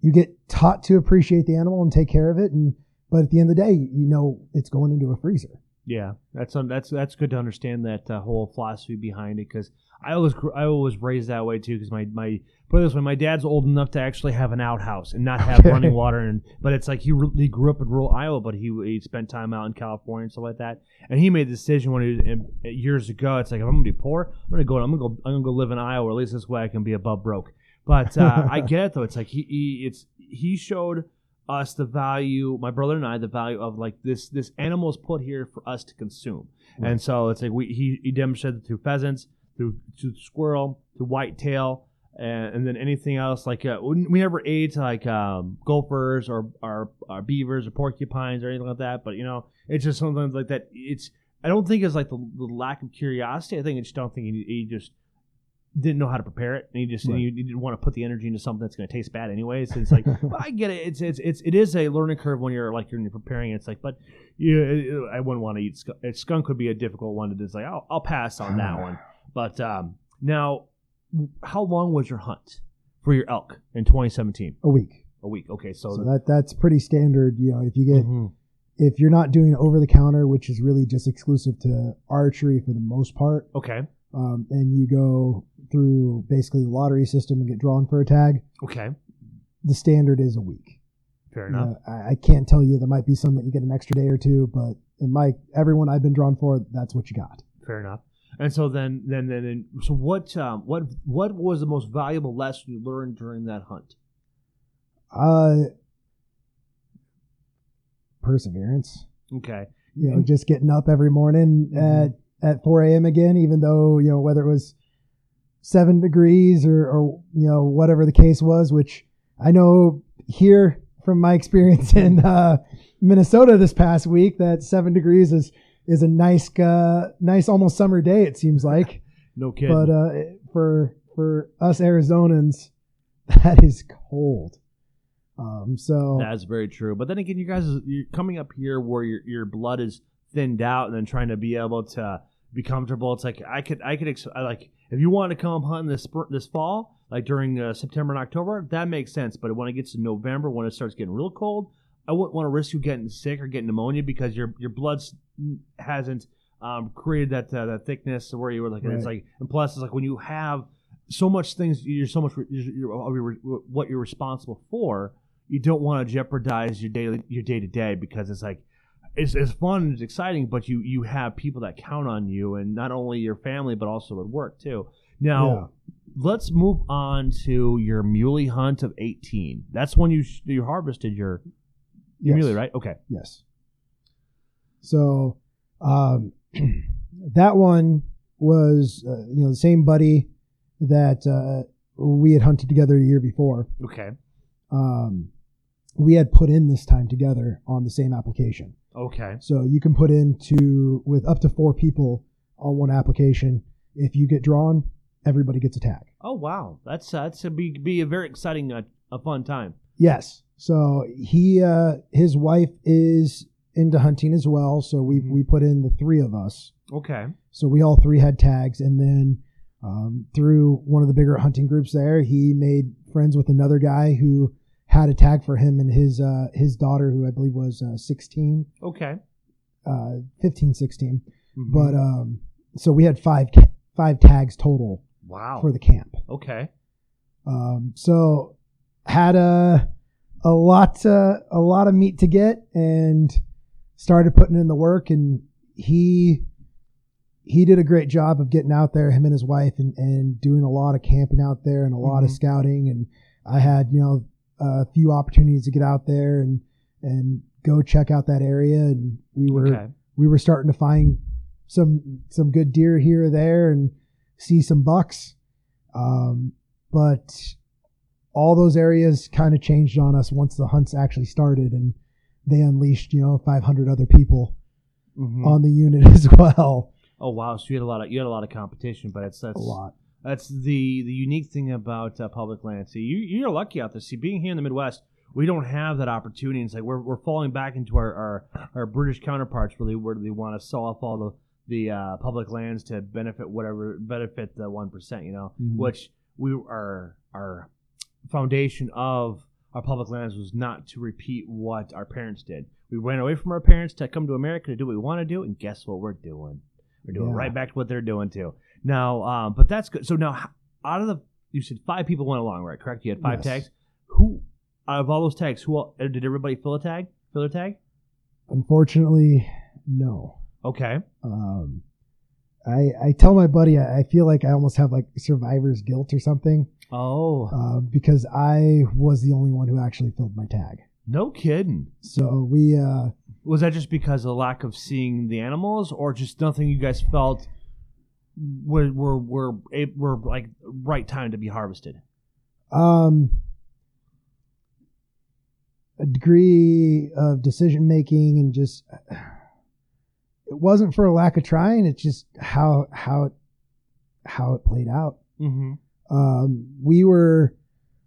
Speaker 2: you get taught to appreciate the animal and take care of it, and but at the end of the day, you know it's going into a freezer.
Speaker 1: Yeah, that's um, that's that's good to understand that uh, whole philosophy behind it because I always I was raised that way too because my my put it this way my dad's old enough to actually have an outhouse and not have running water and but it's like he re- he grew up in rural Iowa but he he spent time out in California and stuff like that. And he made the decision when he was years ago it's like if I'm gonna be poor I'm gonna go I'm gonna go I'm gonna go live in Iowa at least this way I can be above broke. But uh, I get it though it's like he, he it's he showed us the value my brother and I the value of like this this animal is put here for us to consume.
Speaker 2: Right.
Speaker 1: and so it's like we he, he demonstrated through pheasants through to squirrel to whitetail and, and then anything else like uh, we never ate like um, gophers or, or or beavers or porcupines or anything like that but you know it's just something like that. It's I don't think it's like the, the lack of curiosity. I think I just don't think he, he just didn't know how to prepare it, and you just
Speaker 2: Right.
Speaker 1: he, he didn't want to put the energy into something that's going to taste bad anyways. So it's like, well, I get it. It's it's it's it is a learning curve when you're like you're, you're preparing. it. It's like, but you, I wouldn't want to eat skunk. Skunk could be a difficult one to just like, I'll, I'll pass on that one. But um, now, how long was your hunt for your elk in 2017?
Speaker 2: A week.
Speaker 1: A week. Okay, so,
Speaker 2: So that that's pretty standard. You know, if you get
Speaker 1: Mhm.
Speaker 2: if you're not doing over the counter, which is really just exclusive to archery for the most part,
Speaker 1: okay,
Speaker 2: um, and you go through basically the lottery system and get drawn for a tag,
Speaker 1: okay,
Speaker 2: the standard is a week.
Speaker 1: fair enough.
Speaker 2: Uh, I, I can't tell you there might be some that you get an extra day or two, but in my everyone I've been drawn for, that's what you got.
Speaker 1: Fair enough. And so then, then, then, then so what? Um, what? What was the most valuable lesson you learned during that hunt?
Speaker 2: Uh, perseverance.
Speaker 1: Okay.
Speaker 2: You know, just getting up every morning
Speaker 1: Mhm.
Speaker 2: at at 4 a.m. again, even though you know whether it was seven degrees or, or you know whatever the case was. Which I know here from my experience in uh, Minnesota this past week, that seven degrees is is a nice uh, nice almost summer day. It seems like.
Speaker 1: No kidding.
Speaker 2: but uh, for for us Arizonans, that is cold. Um, so
Speaker 1: That's very true. But then again, you guys, you're coming up here where your your blood is thinned out, and then trying to be able to be comfortable. It's like I could, I could, ex- I like if you want to come hunting this spr- this fall, like during uh, September and October, that makes sense. But when it gets to November, when it starts getting real cold, I wouldn't want to risk you getting sick or getting pneumonia because your your blood hasn't um, created that uh, that thickness where you were like, it's like, and plus it's like when you have so much things, you're so much you're, you're, you're, what you're responsible for you don't want to jeopardize your daily your day to day because it's like it's, it's fun and it's exciting, but you you have people that count on you, and not only your family but also at work too. Now, let's move on to your muley hunt of eighteen. That's when you sh- you harvested your your
Speaker 2: Yes.
Speaker 1: muley, right? Okay.
Speaker 2: Yes. So um, that one was uh, you know the same buddy that uh, we had hunted together a year before.
Speaker 1: Okay.
Speaker 2: Um, we had put in this time together on the same application.
Speaker 1: Okay.
Speaker 2: So you can put in to with up to four people on one application. If you get drawn, everybody gets a tag.
Speaker 1: Oh wow, that's uh, that's a be be a very exciting uh, a fun time.
Speaker 2: Yes. So he uh his wife is into hunting as well. So we
Speaker 1: Mhm.
Speaker 2: we put in the three of us.
Speaker 1: Okay.
Speaker 2: So we all three had tags, and then um, through one of the bigger hunting groups there, he made friends with another guy who had a tag for him and his uh, his daughter, who I believe was uh, 16,
Speaker 1: Okay.
Speaker 2: uh, 15, 16.
Speaker 1: Mhm.
Speaker 2: But um, so we had five five tags total
Speaker 1: wow.
Speaker 2: for the camp.
Speaker 1: okay.
Speaker 2: Um, so had a a lot uh, a lot of meat to get and started putting in the work and he he did a great job of getting out there him and his wife and, and doing a lot of camping out there and a lot of
Speaker 1: Mhm.
Speaker 2: scouting and I had you know a few opportunities to get out there and and go check out that area and we were
Speaker 1: Okay.
Speaker 2: we were starting to find some some good deer here or there and see some bucks um, but all those areas kind of changed on us once the hunts actually started and they unleashed you know 500 other people
Speaker 1: Mhm.
Speaker 2: on the unit as well
Speaker 1: Oh wow, so you had a lot of you had a lot of competition, but it's that's
Speaker 2: a lot.
Speaker 1: That's the the unique thing about uh, public land. See, you you're lucky out there. See, being here in the Midwest, we don't have that opportunity. It's like we're, we're falling back into our, our, our British counterparts, really, where they want to sell off all the the uh, public lands to benefit whatever benefit the one percent. You know,
Speaker 2: Mhm.
Speaker 1: which we our our foundation of our public lands was not to repeat what our parents did. We went away from our parents to come to America to do what we want to do, and guess what we're doing? We're doing
Speaker 2: Yeah.
Speaker 1: right back to what they're doing too. Now, um, but that's good. So now, out of the you said five people went along, right? Correct. You had five
Speaker 2: Yes.
Speaker 1: tags. Who out of all those tags? Who all, uh, did everybody fill a tag? Fill a tag?
Speaker 2: Unfortunately, no.
Speaker 1: Okay.
Speaker 2: Um, I I tell my buddy I, I feel like I almost have like survivor's guilt or something
Speaker 1: Oh,
Speaker 2: uh, because I was the only one who actually filled my tag.
Speaker 1: no kidding.
Speaker 2: So we uh,
Speaker 1: Was that just because of the lack of seeing the animals, or just nothing you guys felt were were were, were like right time to be harvested?
Speaker 2: um, a degree of decision making and just it wasn't for a lack of trying. It's just how how it how it played out.
Speaker 1: Mm-hmm.
Speaker 2: um, we were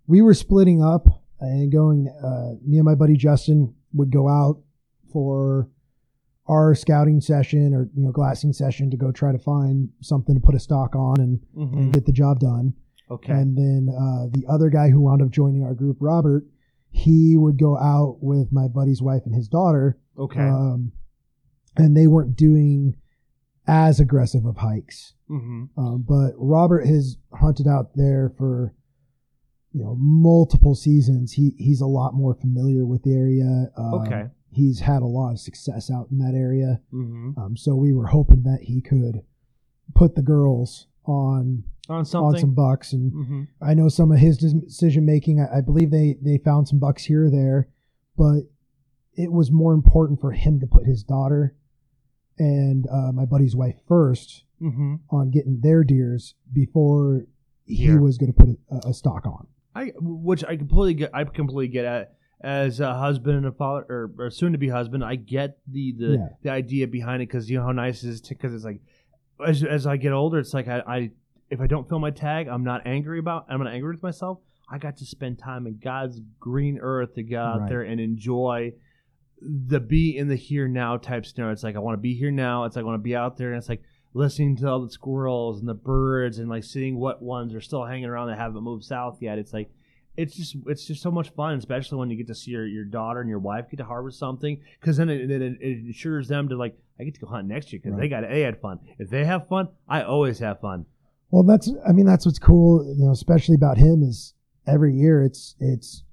Speaker 2: we were splitting up and going. Uh, me and my buddy Justin would go out for our scouting session or you know glassing session to go try to find something to put a stock on and,
Speaker 1: Mm-hmm.
Speaker 2: and get the job done.
Speaker 1: Okay.
Speaker 2: And then uh, the other guy who wound up joining our group, Robert, he would go out with my buddy's wife and his daughter,
Speaker 1: okay.
Speaker 2: um, and they weren't doing as aggressive of hikes.
Speaker 1: mm-hmm.
Speaker 2: Um, but Robert has hunted out there for you know multiple seasons. He he's a lot more familiar with the area. Um,
Speaker 1: Okay.
Speaker 2: He's had a lot of success out in that area.
Speaker 1: Mm-hmm.
Speaker 2: Um, so we were hoping that he could put the girls on
Speaker 1: On
Speaker 2: on some bucks. And
Speaker 1: mm-hmm.
Speaker 2: I know some of his decision making. I, I believe they they found some bucks here or there, but it was more important for him to put his daughter and uh, my buddy's wife first
Speaker 1: Mm-hmm.
Speaker 2: on getting their deers before he
Speaker 1: Here.
Speaker 2: was going to put a, a stock on.
Speaker 1: I which I completely get. I completely get at as a husband and a father or, or soon to be husband. I get the the,
Speaker 2: Yeah.
Speaker 1: the idea behind it because you know how nice it is because it's like as as I get older, it's like I, I if I don't fill my tag, I'm not angry about. I'm not angry with myself. I got to spend time in God's green earth to go out
Speaker 2: Right.
Speaker 1: there and enjoy the be in the here now type scenario. It's like I want to be here now. It's like I want to be out there, and it's like listening to all the squirrels and the birds and like seeing what ones are still hanging around that haven't moved south yet. It's like it's just it's just so much fun, especially when you get to see your, your daughter and your wife get to harvest something, because then it, it, it ensures them to like I get to go hunt next year because they got they had fun. If they have fun, I always have fun.
Speaker 2: Well, that's I mean that's what's cool, you know, especially about him is every year it's it's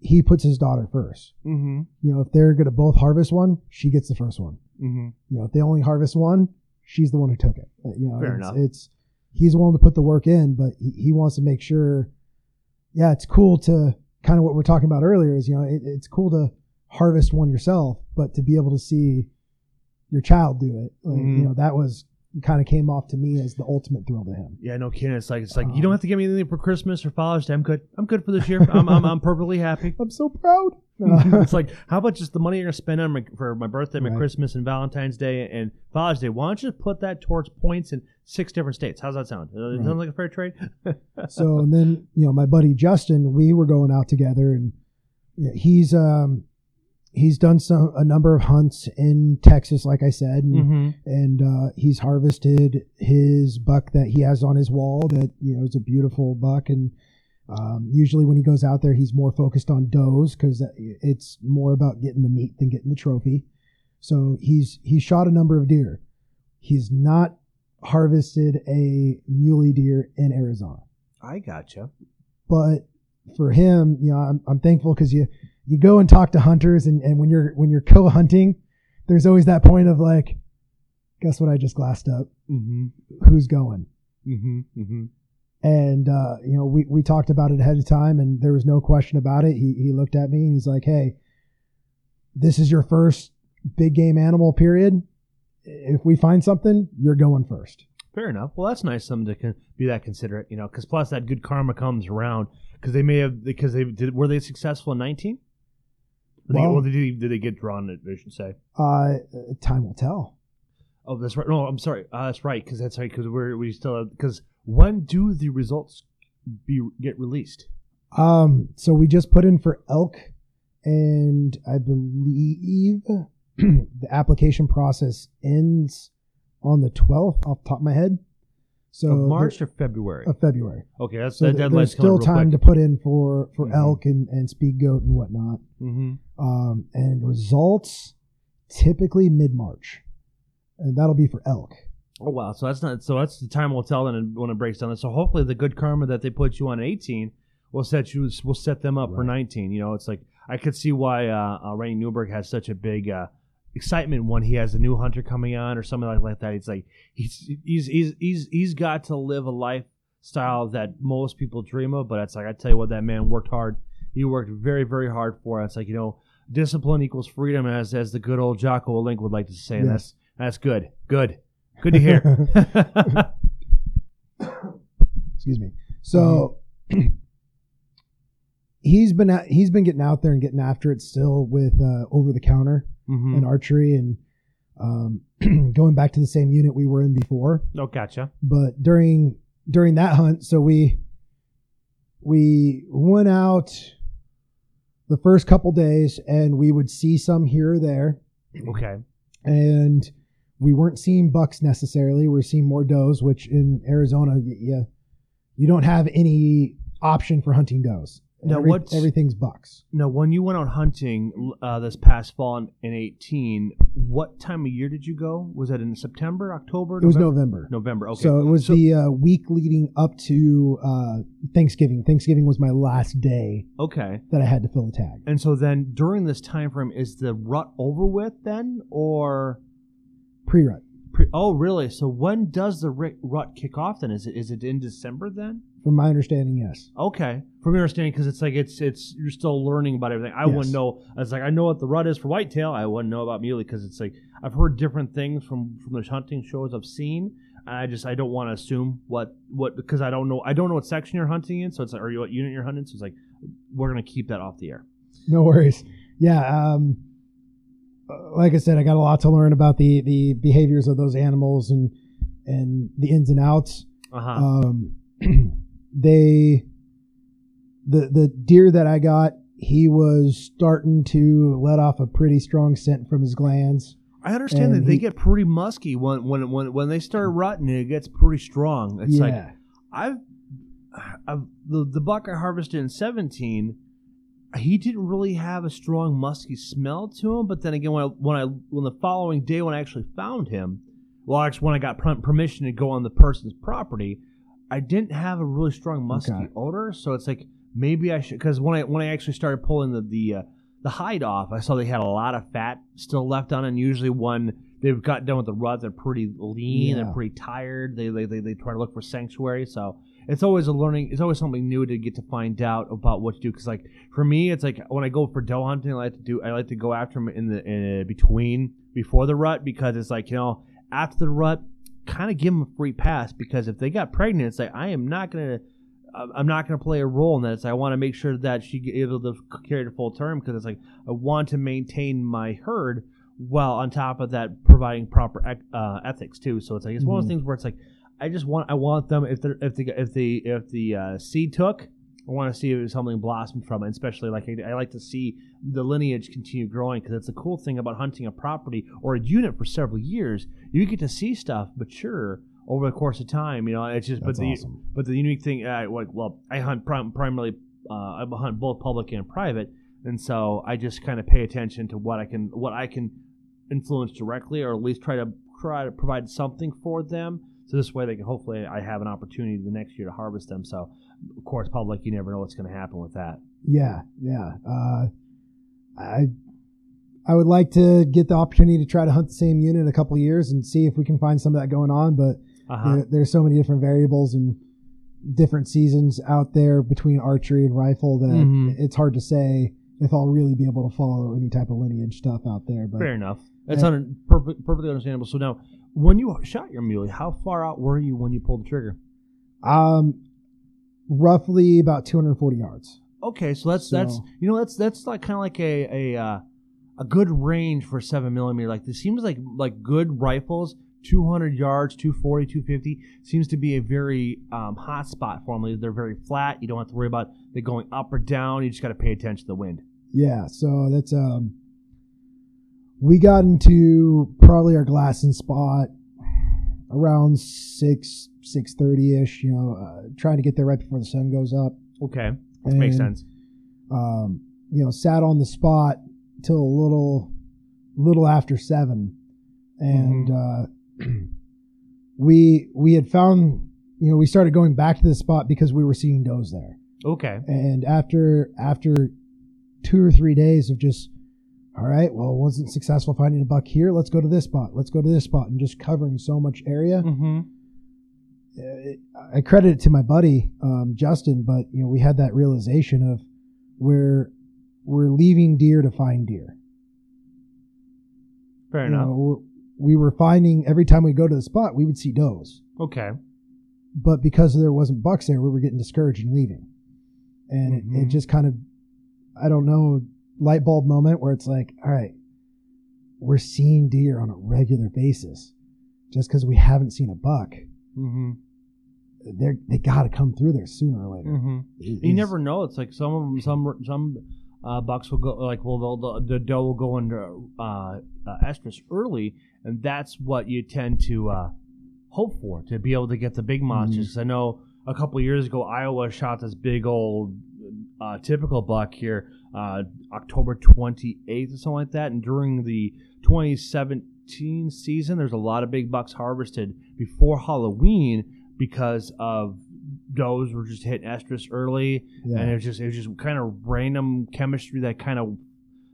Speaker 2: he puts his daughter first.
Speaker 1: Mm-hmm.
Speaker 2: You know, if they're going to both harvest one, she gets the first one.
Speaker 1: Mm-hmm.
Speaker 2: You know, if they only harvest one, she's the one who took it. Uh, You know,
Speaker 1: Fair
Speaker 2: it's,
Speaker 1: enough.
Speaker 2: it's he's willing to put the work in, but he, he wants to make sure. Yeah, it's cool to kind of what we're talking about earlier is you know it, it's cool to harvest one yourself, but to be able to see your child do it, like,
Speaker 1: Mhm.
Speaker 2: you know, that was kind of came off to me as the ultimate thrill to him.
Speaker 1: Yeah, no kidding. It's like it's like you
Speaker 2: Um,
Speaker 1: don't have to give me anything for Christmas or Father's Day. I'm good. I'm good for this year. I'm I'm, I'm perfectly happy.
Speaker 2: I'm so proud.
Speaker 1: It's like, how about just the money you're gonna spend on my, for my birthday, my
Speaker 2: Right.
Speaker 1: Christmas, and Valentine's Day and Father's Day? Why don't you just put that towards points in six different states? How's that sound? Does
Speaker 2: Right.
Speaker 1: sound like a fair trade?
Speaker 2: so and then you know my buddy Justin, we were going out together, and you he's um he's done some a number of hunts in Texas, like I said, and,
Speaker 1: mm-hmm.
Speaker 2: and uh, he's harvested his buck that he has on his wall. That you know is a beautiful buck, and um, usually when he goes out there, he's more focused on does because it's more about getting the meat than getting the trophy. So he's he's shot a number of deer. He's not harvested a muley deer in Arizona
Speaker 1: I gotcha.
Speaker 2: but for him, you know, I'm, I'm thankful because you you go and talk to hunters, and, and when you're when you're co-hunting, there's always that point of like, guess what I just glassed up?
Speaker 1: Mm-hmm.
Speaker 2: Who's going?
Speaker 1: Mm-hmm. Mm-hmm.
Speaker 2: And uh, you know, we we talked about it ahead of time, and there was no question about it. He he looked at me and he's like, "Hey, this is your first big game animal period. If we find something, you're going first.
Speaker 1: Fair enough. Well, that's nice of them to con- be that considerate, you know, because plus that good karma comes around because they may have because they did were they successful in nineteen? Did, they,
Speaker 2: Well-
Speaker 1: well, did, they, did they get drawn? I should say.
Speaker 2: Uh, time will tell.
Speaker 1: Oh, that's right. No, I'm sorry. Uh, that's right because that's right because we're we still because when do the results be get released?
Speaker 2: Um, so we just put in for elk, and I believe the application process ends on the 12th off the top of my head. So
Speaker 1: of March or February?
Speaker 2: of February.
Speaker 1: okay, that's
Speaker 2: So
Speaker 1: that
Speaker 2: th-
Speaker 1: deadline's
Speaker 2: there's still time
Speaker 1: quick.
Speaker 2: to put in for for
Speaker 1: Mhm.
Speaker 2: elk and, and speed goat and whatnot.
Speaker 1: Mm-hmm.
Speaker 2: Um, and results typically mid March, and that'll be for elk.
Speaker 1: Oh wow! So that's not. So that's the time we'll tell then when it breaks down. So hopefully the good karma that they put you on 18 will set you will set them up for 19. You know, it's like I could see why uh, uh, Randy Newberg has such a big uh, excitement when he has a new hunter coming on or something like, like that. It's like he's he's he's he's he's got to live a lifestyle that most people dream of. But it's like I tell you what, that man worked hard. He worked very very hard for it. It's like you know, discipline equals freedom, as as the good old Jocko Willink would like to say.
Speaker 2: Yes.
Speaker 1: that's that's good, good, good to hear.
Speaker 2: Excuse me. So he's been at, he's been getting out there and getting after it still with uh, over the counter
Speaker 1: hmm
Speaker 2: and archery and um, going back to the same unit we were in before.
Speaker 1: Oh, gotcha.
Speaker 2: But during during that hunt, so we we went out the first couple days and we would see some here or there
Speaker 1: Okay.
Speaker 2: and we weren't seeing bucks necessarily. We are seeing more does, which in Arizona, you, you don't have any option for hunting does.
Speaker 1: Now,
Speaker 2: Every-
Speaker 1: what's-
Speaker 2: everything's bucks.
Speaker 1: Now, when you went out hunting uh, this past fall in, in 18, what time of year did you go? Was that in September, October?
Speaker 2: It was
Speaker 1: November?
Speaker 2: November.
Speaker 1: Okay.
Speaker 2: So it was the uh, week leading up to uh, Thanksgiving. Thanksgiving was my last day
Speaker 1: okay.
Speaker 2: that I had to fill the tag.
Speaker 1: And so then during this time frame, is the rut over with then, or
Speaker 2: Pre rut.
Speaker 1: pre- oh really? So when does the ri- rut kick off? Then is it is it in December then?
Speaker 2: From my understanding, yes.
Speaker 1: Okay, from your understanding, because it's like it's it's you're still learning about everything. I
Speaker 2: Yes.
Speaker 1: wouldn't know. It's like I know what the rut is for whitetail. I wouldn't know about muley because it's like I've heard different things from from the hunting shows I've seen. I just I don't want to assume what what because I don't know I don't know what section you're hunting in. So it's like or what unit you're hunting. So it's like we're gonna keep that off the air.
Speaker 2: No worries. Yeah. Um, uh, like I said, I got a lot to learn about the the behaviors of those animals and and the ins and outs.
Speaker 1: Uh huh.
Speaker 2: um, they the the deer that I got, he was starting to let off a pretty strong scent from his glands.
Speaker 1: I understand that they
Speaker 2: he-
Speaker 1: get pretty musky when when when when they start mm. rutting. It gets pretty strong. It's like I've, I've the the buck I harvested in seventeen. He didn't really have a strong musky smell to him, but then again, when I, when I when the following day when I actually found him, well, actually when I got permission to go on the person's property, I didn't have a really strong musky
Speaker 2: Okay.
Speaker 1: odor. So it's like maybe I should because when I when I actually started pulling the the uh, the hide off, I saw they had a lot of fat still left on, and usually when they've got done with the rut, they're pretty lean,
Speaker 2: Yeah.
Speaker 1: they're pretty tired. They, they they they try to look for sanctuary. So it's always a learning. It's always something new to get to find out about what to do. Because like for me, it's like when I go for doe hunting, I like to do. I like to go after them in the in between before the rut because it's like you know after the rut, kind of give them a free pass because if they got pregnant, it's like I am not gonna. I'm I'm not going to play a role in that. It's I want to make sure that she able to carry it full term because it's like I want to maintain my herd while on top of that providing proper uh, ethics too. So it's like it's one of those
Speaker 2: Mhm.
Speaker 1: things where it's like I just want I want them if they if the if the if the uh, seed took. I want to see if something blossomed from it, especially like I, I like to see the lineage continue growing because it's a cool thing about hunting a property or a unit for several years. You get to see stuff mature over the course of time. You know, it's just
Speaker 2: that's
Speaker 1: but the
Speaker 2: awesome.
Speaker 1: but the unique thing, uh, like, well, I hunt prim- primarily, uh, I hunt both public and private, and so I just kind of pay attention to what I can, what I can influence directly, or at least try to try to provide something for them. So this way, they can hopefully I have an opportunity the next year to harvest them. So, of course, public, you never know what's going to happen with that.
Speaker 2: Yeah, yeah. Uh, I I would like to get the opportunity to try to hunt the same unit in a couple of years and see if we can find some of that going on. But
Speaker 1: Uh-huh.
Speaker 2: there, there's so many different variables and different seasons out there between archery and rifle that
Speaker 1: Mhm.
Speaker 2: it's hard to say if I'll really be able to follow any type of lineage stuff out there. But
Speaker 1: Fair enough. That's under, perfect, perfectly understandable. So now, when you shot your muley, how far out were you when you pulled the trigger?
Speaker 2: um, roughly about 240 yards.
Speaker 1: Okay, so that's that's
Speaker 2: So-
Speaker 1: you know that's that's like kind of like a a uh, a good range for seven millimeter. Like this seems like like good rifles 200 yards, 240, 250 seems to be a very um, hot spot for them. They're very flat. You don't have to worry about they going up or down. You just got to pay attention to the wind.
Speaker 2: Yeah, so that's um we got into probably our glassing spot around six six thirty ish. You know, uh, trying to get there right before the sun goes up.
Speaker 1: Okay, that makes sense.
Speaker 2: Um, you know, sat on the spot till a little little after seven, and uh, we we had found you know we started going back to the spot because we were seeing does there.
Speaker 1: Okay,
Speaker 2: And after after two or three days of just, all right, well, wasn't successful finding a buck here. Let's go to this spot. Let's go to this spot, and just covering so much area.
Speaker 1: mm-hmm.
Speaker 2: It, I credit it to my buddy um, Justin, but you know we had that realization of we're we're leaving deer to find deer.
Speaker 1: fair
Speaker 2: You
Speaker 1: enough.
Speaker 2: know, we're- were finding every time we go to the spot, we would see does.
Speaker 1: Okay,
Speaker 2: but because there wasn't bucks there, we were getting discouraged and leaving. And it, it
Speaker 1: Mhm.
Speaker 2: just kind of, I don't know, light bulb moment where it's like, all right, we're seeing deer on a regular basis. Just because we haven't seen a buck,
Speaker 1: mm-hmm.
Speaker 2: they're they got to come through there sooner or later.
Speaker 1: Mm-hmm. You never know. It's like some of them, some some uh, bucks will go like well the, the doe will go into uh, uh, estrus early, and that's what you tend to uh, hope for to be able to get the big monsters. 'Cause I know a couple years ago Iowa shot this big old uh, typical buck here uh, October twenty eighth or something like that, and during the twenty seventeen season, there's a lot of big bucks harvested before Halloween because of does were just hitting estrus early, and it was just it was just kind of random chemistry that kind of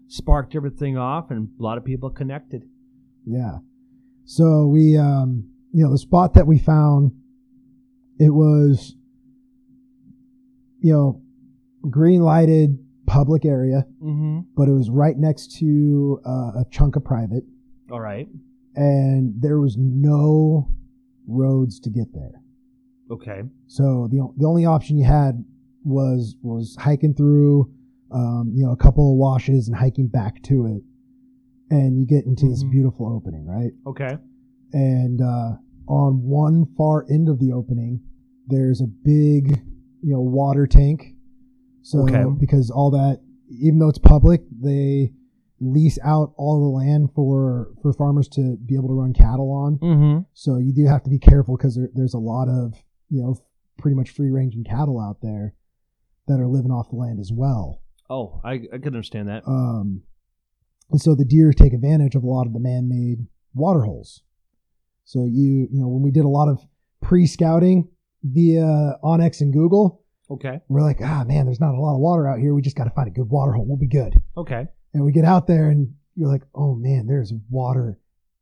Speaker 1: sparked everything off, and a lot of people connected.
Speaker 2: Yeah. So we, um, you know, the spot that we found, it was, you know, green lighted public area,
Speaker 1: Mm-hmm.
Speaker 2: but it was right next to uh, a chunk of private,
Speaker 1: All right.
Speaker 2: and there was no roads to get there.
Speaker 1: Okay.
Speaker 2: So the the only option you had was was hiking through, um, you know, a couple of washes and hiking back to it, and you get into this
Speaker 1: Mhm.
Speaker 2: beautiful opening, right?
Speaker 1: Okay.
Speaker 2: and uh, on one far end of the opening, there's a big, you know, water tank. So
Speaker 1: Okay.
Speaker 2: because all that, even though it's public, they lease out all the land for for farmers to be able to run cattle on.
Speaker 1: Mm-hmm.
Speaker 2: So you do have to be careful because there, there's a lot of you know pretty much free ranging cattle out there that are living off the land as well.
Speaker 1: Oh, I I can understand that.
Speaker 2: Um, and so the deer take advantage of a lot of the man-made water holes. So you you know when we did a lot of pre-scouting via onX and Google,
Speaker 1: Okay.
Speaker 2: we're like, ah man, there's not a lot of water out here. We just got to find a good water hole. We'll be good.
Speaker 1: Okay.
Speaker 2: And we get out there and you're like, oh man, there's water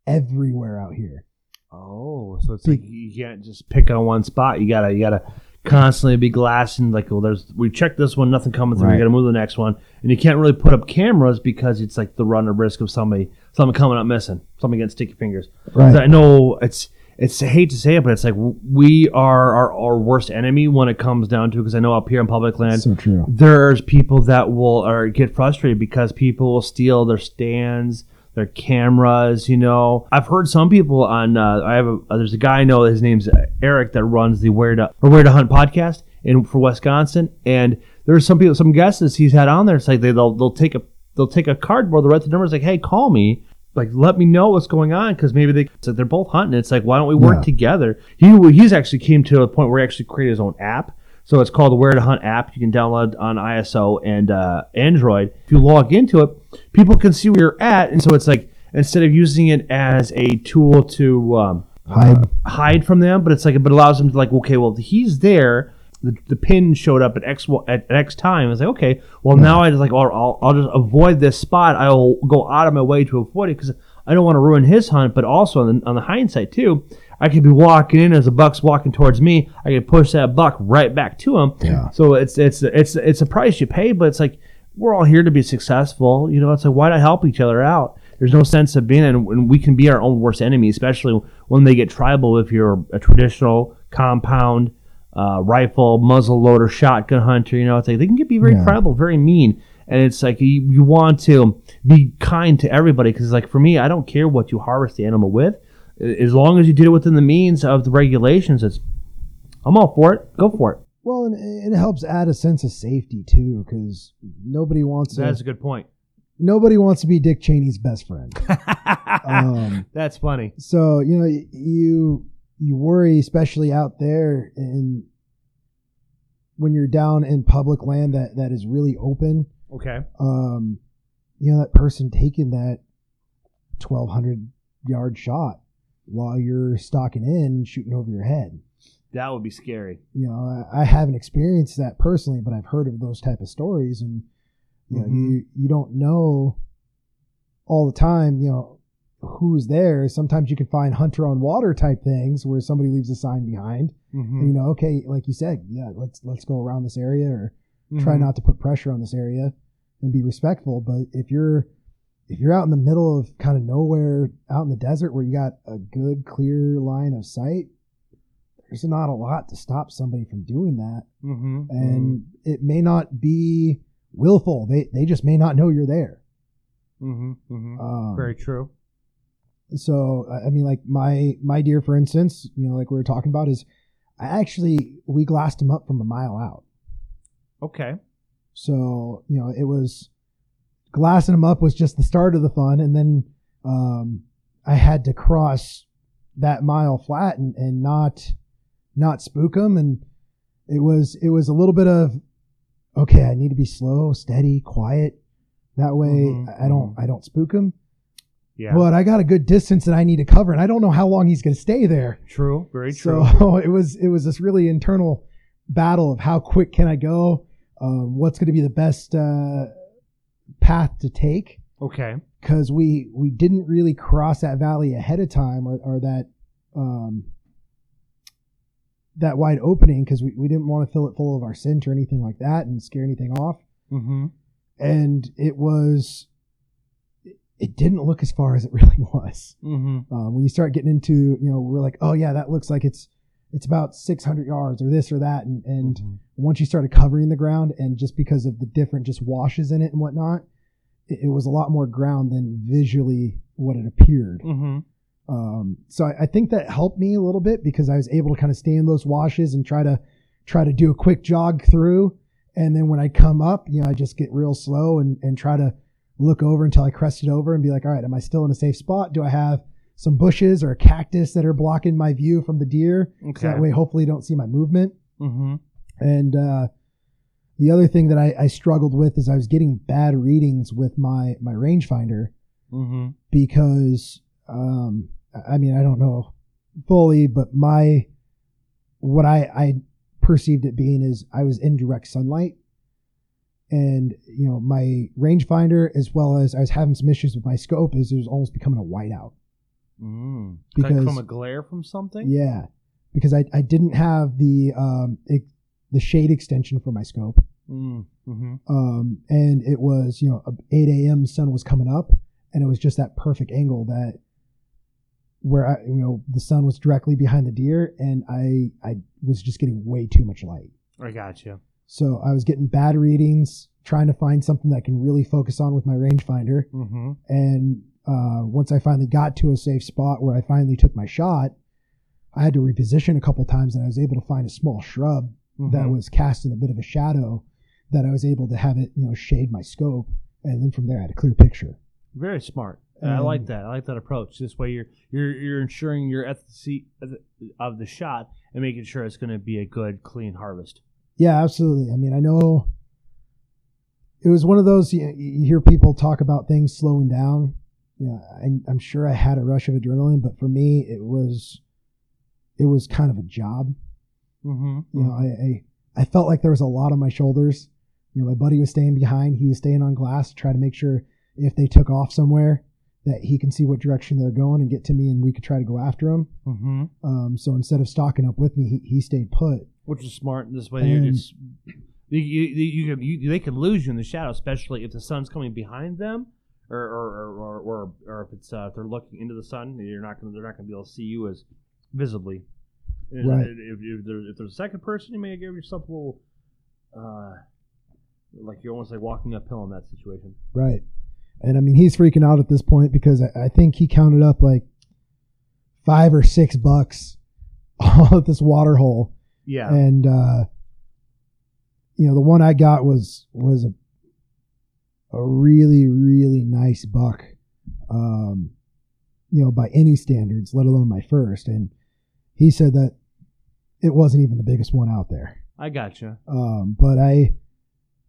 Speaker 2: everywhere out here.
Speaker 1: Oh, so it's like you can't just pick on one spot. You gotta you gotta constantly be glassing. Like, well, there's we checked this one, nothing coming through.
Speaker 2: Right.
Speaker 1: You gotta move to the next one, and you can't really put up cameras because it's like the run of risk of somebody something coming up missing, something getting sticky fingers. 'Cause I know it's it's I hate to say it, but it's like we are our, our worst enemy when it comes down to because I know up here in public land
Speaker 2: So
Speaker 1: there's people that will or get frustrated because people will steal their stands their cameras you know? I've heard some people on uh, i have a there's a guy i know his name's eric that runs the where to or where to hunt podcast in for wisconsin and there's some people some guests he's had on there. It's like they, they'll they'll take a they'll take a cardboard they'll write the numbers like hey call me like let me know what's going on because maybe they it's like they're both hunting it's like why don't we work
Speaker 2: Yeah.
Speaker 1: together he he's actually came to a point where he actually created his own app so it's called the Where to Hunt app. You can download on iOS and uh, Android. If you log into it, people can see where you're at, and so it's like instead of using it as a tool to um,
Speaker 2: Hide.
Speaker 1: hide from them, but it's like but it allows them to like okay, well he's there. The, the pin showed up at X at, X time. It's like okay, well now I just like I'll, I'll, I'll just avoid this spot. I'll go out of my way to avoid it because I don't want to ruin his hunt. But also on the, on the hindsight too, I could be walking in as a buck's walking towards me. I could push that buck right back to him.
Speaker 2: Yeah.
Speaker 1: So it's it's it's it's a price you pay, but it's like we're all here to be successful. You know, it's like why not help each other out? There's no sense of being, and and we can be our own worst enemy, especially when they get tribal. If you're a traditional compound uh, rifle, muzzle loader, shotgun hunter, you know, it's like they can get be very
Speaker 2: Yeah.
Speaker 1: tribal, very mean, and it's like you, you want to be kind to everybody because like for me, I don't care what you harvest the animal with. as long as you did it within the means of the regulations, it's I'm all for it. Go for it.
Speaker 2: Well, and, and it helps add a sense of safety too, because nobody wants to.
Speaker 1: That's a good point.
Speaker 2: nobody wants to be Dick Cheney's best friend. um,
Speaker 1: That's funny.
Speaker 2: so you know you you worry, especially out there, in when you're down in public land that that is really open.
Speaker 1: Okay.
Speaker 2: Um, you know that person taking that twelve hundred yard shot while you're stalking in shooting over your head.
Speaker 1: That would be scary.
Speaker 2: You know, I, I haven't experienced that personally, but I've heard of those type of stories, and you know,
Speaker 1: Mhm.
Speaker 2: you you don't know all the time. You know who's there. Sometimes you can find hunter on water type things where somebody leaves a sign behind.
Speaker 1: Mm-hmm.
Speaker 2: And, you know, okay, like you said, yeah, let's let's go around this area or try not to put pressure on this area and be respectful. But if you're if you're out in the middle of kind of nowhere, out in the desert where you got a good clear line of sight, there's not a lot to stop somebody from doing that.
Speaker 1: Mm-hmm.
Speaker 2: And it may not be willful. They they just may not know you're there.
Speaker 1: Mm-hmm. Mm-hmm.
Speaker 2: Um,
Speaker 1: Very true.
Speaker 2: So I mean, like my my deer, for instance, you know, like we were talking about, is I actually we glassed him up from a mile out.
Speaker 1: Okay.
Speaker 2: So you know, it was glassing him up was just the start of the fun, and then um, I had to cross that mile flat and, and not not spook him, and it was it was a little bit of okay, I need to be slow, steady, quiet. That way,
Speaker 1: Mhm,
Speaker 2: I don't I don't spook him.
Speaker 1: Yeah.
Speaker 2: But I got a good distance that I need to cover, and I don't know how long he's going to stay there.
Speaker 1: true. Very true.
Speaker 2: So it was it was this really internal battle of how quick can I go, um, what's going to be the best uh, path to take,
Speaker 1: okay.
Speaker 2: because we we didn't really cross that valley ahead of time or, or that um, that wide opening because we, we didn't want to fill it full of our scent or anything like that and scare anything off
Speaker 1: Mm-hmm.
Speaker 2: and it was it- didn't look as far as it really was
Speaker 1: Mm-hmm.
Speaker 2: um, when you start getting into you know we're like oh yeah that looks like it's it's about 600 yards or this or that and and
Speaker 1: Mm-hmm.
Speaker 2: once you started covering the ground and just because of the different just washes in it and whatnot it, it was a lot more ground than visually what it appeared
Speaker 1: Mm-hmm.
Speaker 2: um, so I, I think that helped me a little bit because I was able to kind of stay in those washes and try to try to do a quick jog through. And then when I come up, you know, I just get real slow and, and try to look over until I crested over and be like, all right, am I still in a safe spot? Do I have some bushes or a cactus that are blocking my view from the deer?
Speaker 1: Okay.
Speaker 2: So that way, hopefully, you don't see my movement.
Speaker 1: Mm-hmm.
Speaker 2: And uh, the other thing that I, I struggled with is I was getting bad readings with my my rangefinder
Speaker 1: Mm-hmm.
Speaker 2: because um, I mean I don't know fully, but my what I I perceived it being is I was in direct sunlight, and you know my rangefinder as well as I was having some issues with my scope is it was almost becoming a whiteout.
Speaker 1: Mm.
Speaker 2: Because-
Speaker 1: like from a glare from something.
Speaker 2: Yeah, because I I didn't have the um it, the shade extension for my scope.
Speaker 1: Mm-hmm.
Speaker 2: um, and it was you know 8 a.m. sun was coming up, and it was just that perfect angle that where I you know the sun was directly behind the deer, and I I was just getting way too much light.
Speaker 1: I got you.
Speaker 2: So I was getting bad readings, trying to find something that I can really focus on with my rangefinder,
Speaker 1: Mm-hmm.
Speaker 2: and uh, once I finally got to a safe spot where I finally took my shot, I had to reposition a couple times, and I was able to find a small shrub
Speaker 1: Mm-hmm.
Speaker 2: that was casting a bit of a shadow that I was able to have it, you know, shade my scope. And then from there, I had a clear picture.
Speaker 1: very smart. I like
Speaker 2: Um,
Speaker 1: that. I like that approach. This way, you're you're you're ensuring your efficacy of the shot and making sure it's going to be a good, clean harvest.
Speaker 2: Yeah, absolutely. I mean, I know it was one of those, you, you hear people talk about things slowing down. Yeah, I, I'm sure I had a rush of adrenaline, but for me, it was, it was kind of a job.
Speaker 1: Mm-hmm.
Speaker 2: You know, I, I, I felt like there was a lot on my shoulders. You know, my buddy was staying behind. He was staying on glass to try to make sure if they took off somewhere that he can see what direction they're going and get to me and we could try to go after them.
Speaker 1: Mm-hmm.
Speaker 2: Um, so instead of stalking up with me, he, he stayed put.
Speaker 1: Which is smart. In this way, you
Speaker 2: And-
Speaker 1: just you, you, you, can- you, they can lose you in the shadow, especially if the sun's coming behind them, or or, or, or, or, if it's uh, if they're looking into the sun. You're not to They're not going to be able to see you as visibly. And
Speaker 2: Right.
Speaker 1: If, if, there's, if there's a second person, you may give yourself a little, uh, like you're almost like walking uphill in that situation.
Speaker 2: Right. And I mean, he's freaking out at this point because I, I think he counted up like five or six bucks all at this water hole.
Speaker 1: Yeah.
Speaker 2: And uh, you know, the one I got was was a a really really nice buck. Um, you know, by any standards, let alone my first. And he said that it wasn't even the biggest one out there.
Speaker 1: I gotcha.
Speaker 2: Um, but I,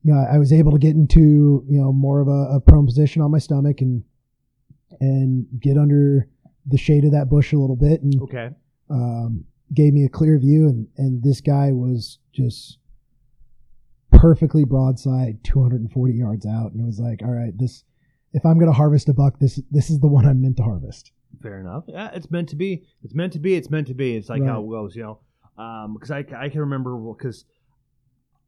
Speaker 2: you know, I was able to get into you know more of a, a prone position on my stomach and and get under the shade of that bush a little bit and
Speaker 1: Okay.
Speaker 2: um, gave me a clear view and and this guy was just perfectly broadside 240 yards out and it was like all right this if i'm going to harvest a buck this this is the one i'm meant to harvest
Speaker 1: Fair enough. Yeah, it's meant to be. It's meant to be. It's meant to be. It's like how it goes, you know. Because I, I can remember because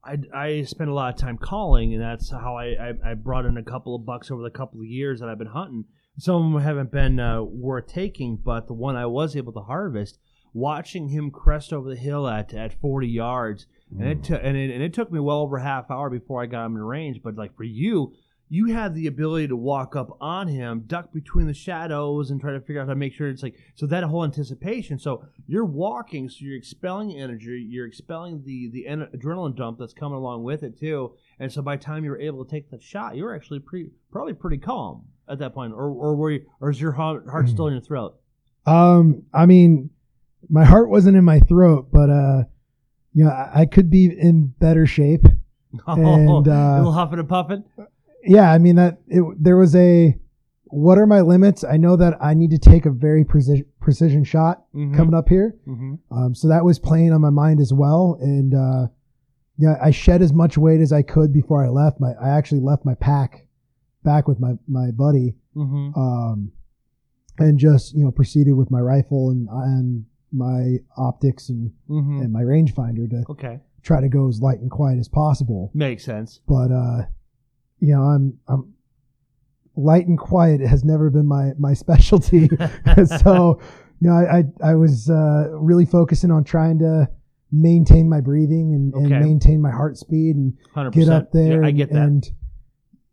Speaker 1: I, I spent a lot of time calling, and that's how I, I, I brought in a couple of bucks over the couple of years that I've been hunting. Some of them haven't been uh, worth taking, but the one I was able to harvest, watching him crest over the hill at at 40 yards, and it, took and it and it took me well over a half hour before I got him in range. But like for you, you had the ability to walk up on him, duck between the shadows, and try to figure out how to make sure it's like so that whole anticipation. So you're walking, so you're expelling energy, you're expelling the the en- adrenaline dump that's coming along with it too. And so by the time you were able to take the shot, you were actually pretty probably pretty calm at that point, or or were you, or is your heart, heart still in your throat?
Speaker 2: um i mean my heart wasn't in my throat but uh you know i, I could be in better shape And, uh,
Speaker 1: a little huffing and puffing.
Speaker 2: yeah i mean that it, there was a what are my limits i know that i need to take a very precision precision shot
Speaker 1: Mhm.
Speaker 2: coming up here
Speaker 1: Mhm.
Speaker 2: Um, so that was playing on my mind as well. And uh, yeah, I shed as much weight as I could before I left. My I actually left my pack back with my my buddy,
Speaker 1: Mhm.
Speaker 2: um, and just you know proceeded with my rifle and and my optics and
Speaker 1: Mhm.
Speaker 2: and my rangefinder to
Speaker 1: Okay,
Speaker 2: try to go as light and quiet as possible.
Speaker 1: makes sense.
Speaker 2: But uh, you know, I'm I'm light and quiet has never been my my specialty. so you know I I, I was uh, really focusing on trying to maintain my breathing and,
Speaker 1: Okay.
Speaker 2: and maintain my heart speed and
Speaker 1: Hundred
Speaker 2: get up there.
Speaker 1: Yeah, I
Speaker 2: and,
Speaker 1: get that.
Speaker 2: And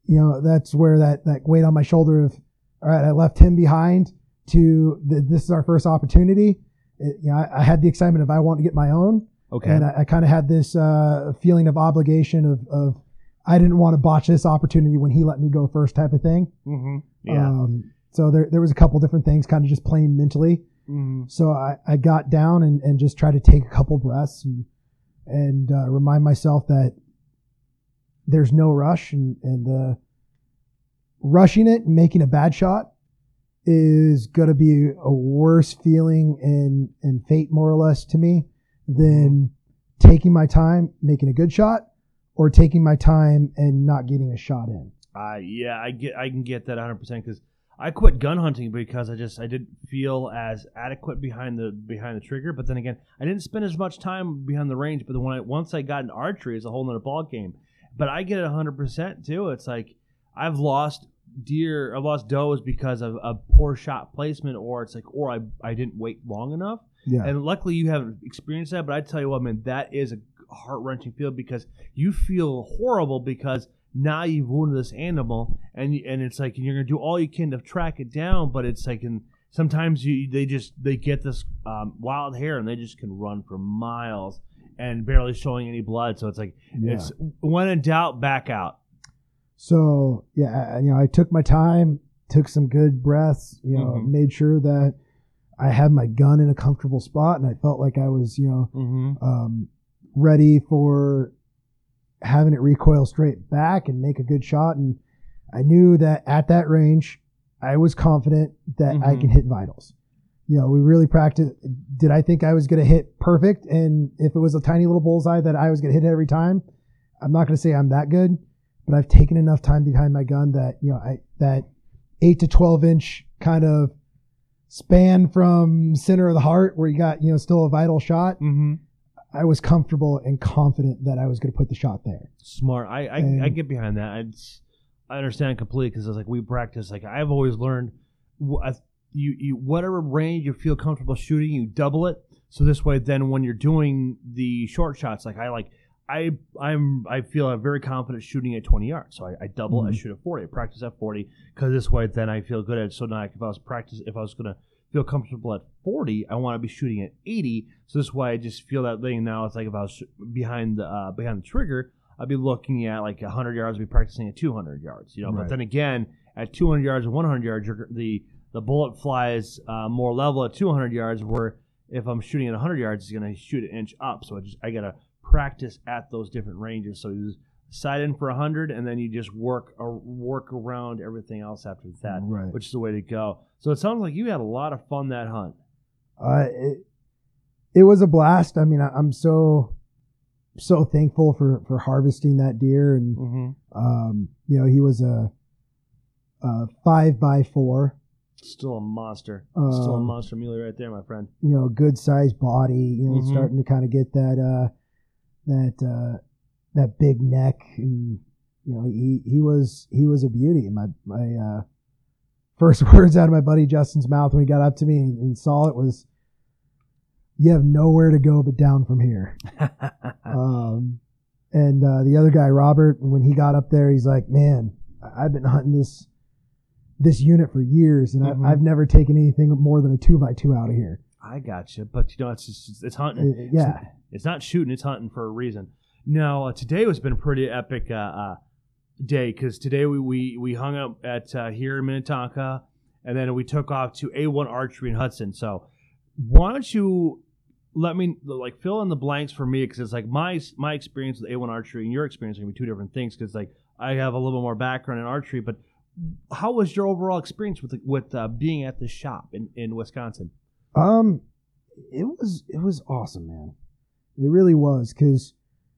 Speaker 2: you know that's where that that weight on my shoulder of all right, I left him behind to th- this is our first opportunity. It, you know, I, I had the excitement of I want to get my own,
Speaker 1: okay.
Speaker 2: and I, I kind of had this uh, feeling of obligation of of I didn't want to botch this opportunity when he let me go first, type of thing.
Speaker 1: Mm-hmm. Yeah.
Speaker 2: Um, so there there was a couple different things, kind of just playing mentally.
Speaker 1: Mm-hmm.
Speaker 2: So I, I got down and, and just tried to take a couple breaths and and uh, remind myself that there's no rush and and uh, rushing it and making a bad shot is going to be a worse feeling and and fate more or less to me than taking my time making a good shot or taking my time and not getting a shot in.
Speaker 1: Uh, yeah, I get, I can get that 100 percent because I quit gun hunting because I just I didn't feel as adequate behind the behind the trigger. But then again, I didn't spend as much time behind the range. But when I, once I got in archery, it's a whole nother ball game. But I get it 100 percent too. It's like I've lost deer, I've lost does because of a poor shot placement, or it's like, or I I didn't wait long enough.
Speaker 2: Yeah.
Speaker 1: And luckily, you haven't experienced that. But I tell you what, man, that is a heart wrenching feel because you feel horrible because now you've wounded this animal, and and it's like you're gonna do all you can to track it down, but it's like and sometimes you they just they get this um, wild hair and they just can run for miles and barely showing any blood. So it's like
Speaker 2: Yeah.
Speaker 1: it's when in doubt, back out.
Speaker 2: So yeah, I- you know, I took my time, took some good breaths, you know,
Speaker 1: Mhm.
Speaker 2: made sure that I had my gun in a comfortable spot, and I felt like I was, you know,
Speaker 1: Mm-hmm.
Speaker 2: um, ready for having it recoil straight back and make a good shot. And I knew that at that range, I was confident that I
Speaker 1: Mhm.
Speaker 2: can hit vitals. You know, we really practiced. Did I think I was going to hit perfect? And if it was a tiny little bullseye that I was going to hit every time, I'm not going to say I'm that good, but I've taken enough time behind my gun that, you know, I, that eight to 12 inch kind of span from center of the heart where you got, you know, still a vital shot.
Speaker 1: Mm-hmm.
Speaker 2: I was comfortable and confident that I was going to put the shot there.
Speaker 1: Smart. I I,
Speaker 2: And-
Speaker 1: I get behind that. It's, I understand completely because it's like we practice. Like I've always learned, you you whatever range you feel comfortable shooting, you double it. So this way, then when you're doing the short shots, like I like. I I'm I feel I'm very confident shooting at 20 yards, so I, I double. I
Speaker 2: Mhm.
Speaker 1: shoot at 40. I practice at 40 because this way, then I feel good at. it. So now, if I was practice, if I was gonna feel comfortable at 40. I want to be shooting at 80. So this is why I just feel that thing now. It's like if I was behind the uh, behind the trigger, I'd be looking at like 100 yards, I'd be practicing at 200 yards. You know,
Speaker 2: Right.
Speaker 1: but then again, at 200 yards or 100 yards, you're, the the bullet flies uh, more level at 200 yards. Where if I'm shooting at 100 yards, it's gonna shoot an inch up. So I just I gotta practice at those different ranges. So you just sight in for 100, and then you just work or work around everything else after that
Speaker 2: right.
Speaker 1: which is the way to go. So it sounds like you had a lot of fun that hunt.
Speaker 2: Uh, it, it was a blast. I mean, I, I'm so so thankful for for harvesting that deer, and
Speaker 1: Mm-hmm.
Speaker 2: um, you know, he was a, a five by four.
Speaker 1: Still a monster. Still a
Speaker 2: Um,
Speaker 1: monster muley right there, my friend.
Speaker 2: you know, good sized body, you know,
Speaker 1: Mhm.
Speaker 2: starting to kind of get that uh that uh that big neck and you know, he he was he was a beauty. My my uh first words out of my buddy Justin's mouth when he got up to me and, and saw it was you have nowhere to go but down from here. Um and uh, the other guy, Robert, when he got up there, he's like, "Man, I've been hunting this this unit for years, and
Speaker 1: Mhm.
Speaker 2: I, I've never taken anything more than a two by two out of here."
Speaker 1: I got you, but you know it's just, it's hunting.
Speaker 2: Uh, yeah,
Speaker 1: It's not shooting. It's hunting for a reason. No, uh, today has been a pretty epic uh, uh, day because today we, we we hung up at uh, here in Minnetonka, and then we took off to A1 Archery in Hudson. So why don't you let me like fill in the blanks for me because it's like my my experience with A1 Archery and your experience are gonna be two different things because like I have a little bit more background in archery, but how was your overall experience with with uh, being at the shop in, in Wisconsin?
Speaker 2: Um, it was it was awesome, man. It really was because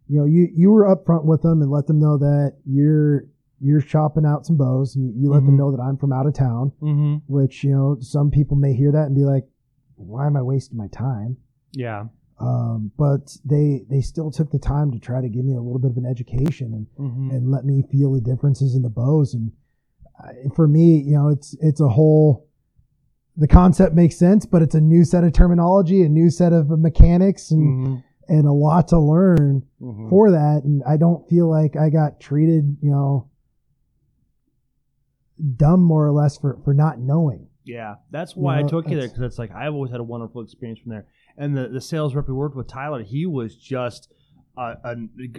Speaker 2: you know you you were upfront with them and let them know that you're you're chopping out some bows and you let them
Speaker 1: Mhm.
Speaker 2: know that I'm from out of town.
Speaker 1: Mm-hmm.
Speaker 2: Which you know some people may hear that and be like, why am I wasting my time?
Speaker 1: Yeah.
Speaker 2: Um, but they they still took the time to try to give me a little bit of an education and
Speaker 1: Mm-hmm.
Speaker 2: and let me feel the differences in the bows. And I, for me, you know, it's it's a whole. The concept makes sense, but it's a new set of terminology, a new set of mechanics, and
Speaker 1: Mm-hmm.
Speaker 2: and a lot to learn
Speaker 1: Mhm.
Speaker 2: for that. And I don't feel like I got treated, you know, dumb more or less for for not knowing.
Speaker 1: Yeah, that's why
Speaker 2: You know,
Speaker 1: I took you there because it's like I've always had a wonderful experience from there. And the, the sales rep we worked with, Tyler, he was just a, a,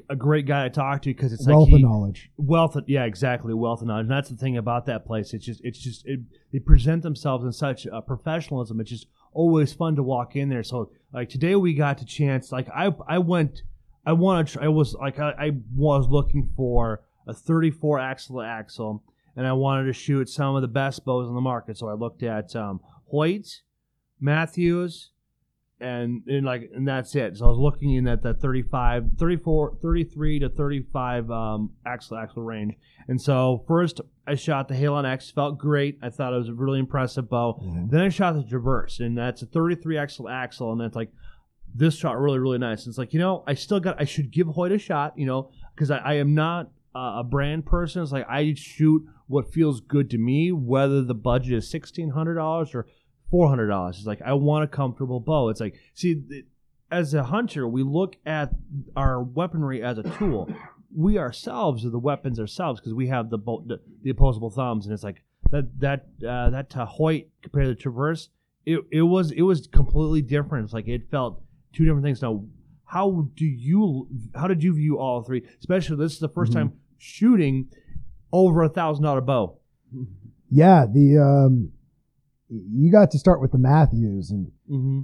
Speaker 1: a great guy to talk to because it's
Speaker 2: Wealth
Speaker 1: like he,
Speaker 2: of knowledge.
Speaker 1: wealth. Of, yeah, exactly, wealth of knowledge. And that's the thing about that place. It's just it's just it, they present themselves in such uh, professionalism. It's just always fun to walk in there. So like today we got to chance. Like I I went. I wanted. to- I was like I, I was looking for a 34 axle axle, and I wanted to shoot some of the best bows on the market. So I looked at um, Hoyt, Mathews, and and like and that's it. So I was looking in at that 35, 34, 33 to 35 um, axle axle range. And so first I shot the Halon X, felt great. I thought it was a really impressive bow. Then I shot the Traverse, and that's a 33 axle axle, and that's like this shot really really nice. It's like you know I still got I should give Hoyt a shot, you know, because I, I am not uh, a brand person. It's like I shoot what feels good to me, whether the budget is sixteen hundred dollars or four hundred dollars. It's like I want a comfortable bow. It's like see. As a hunter, we look at our weaponry as a tool. We ourselves are the weapons ourselves because we have the, bo- the the opposable thumbs, and it's like that that uh, that to Hoyt compared to Traverse, it, it was it was completely different. It's like it felt two different things. Now, how do you how did you view all three? Especially this is the 1st
Speaker 2: Mhm.
Speaker 1: time shooting over a thousand dollar bow.
Speaker 2: Yeah, the um, you got to start with the Mathews, and
Speaker 1: Mm-hmm.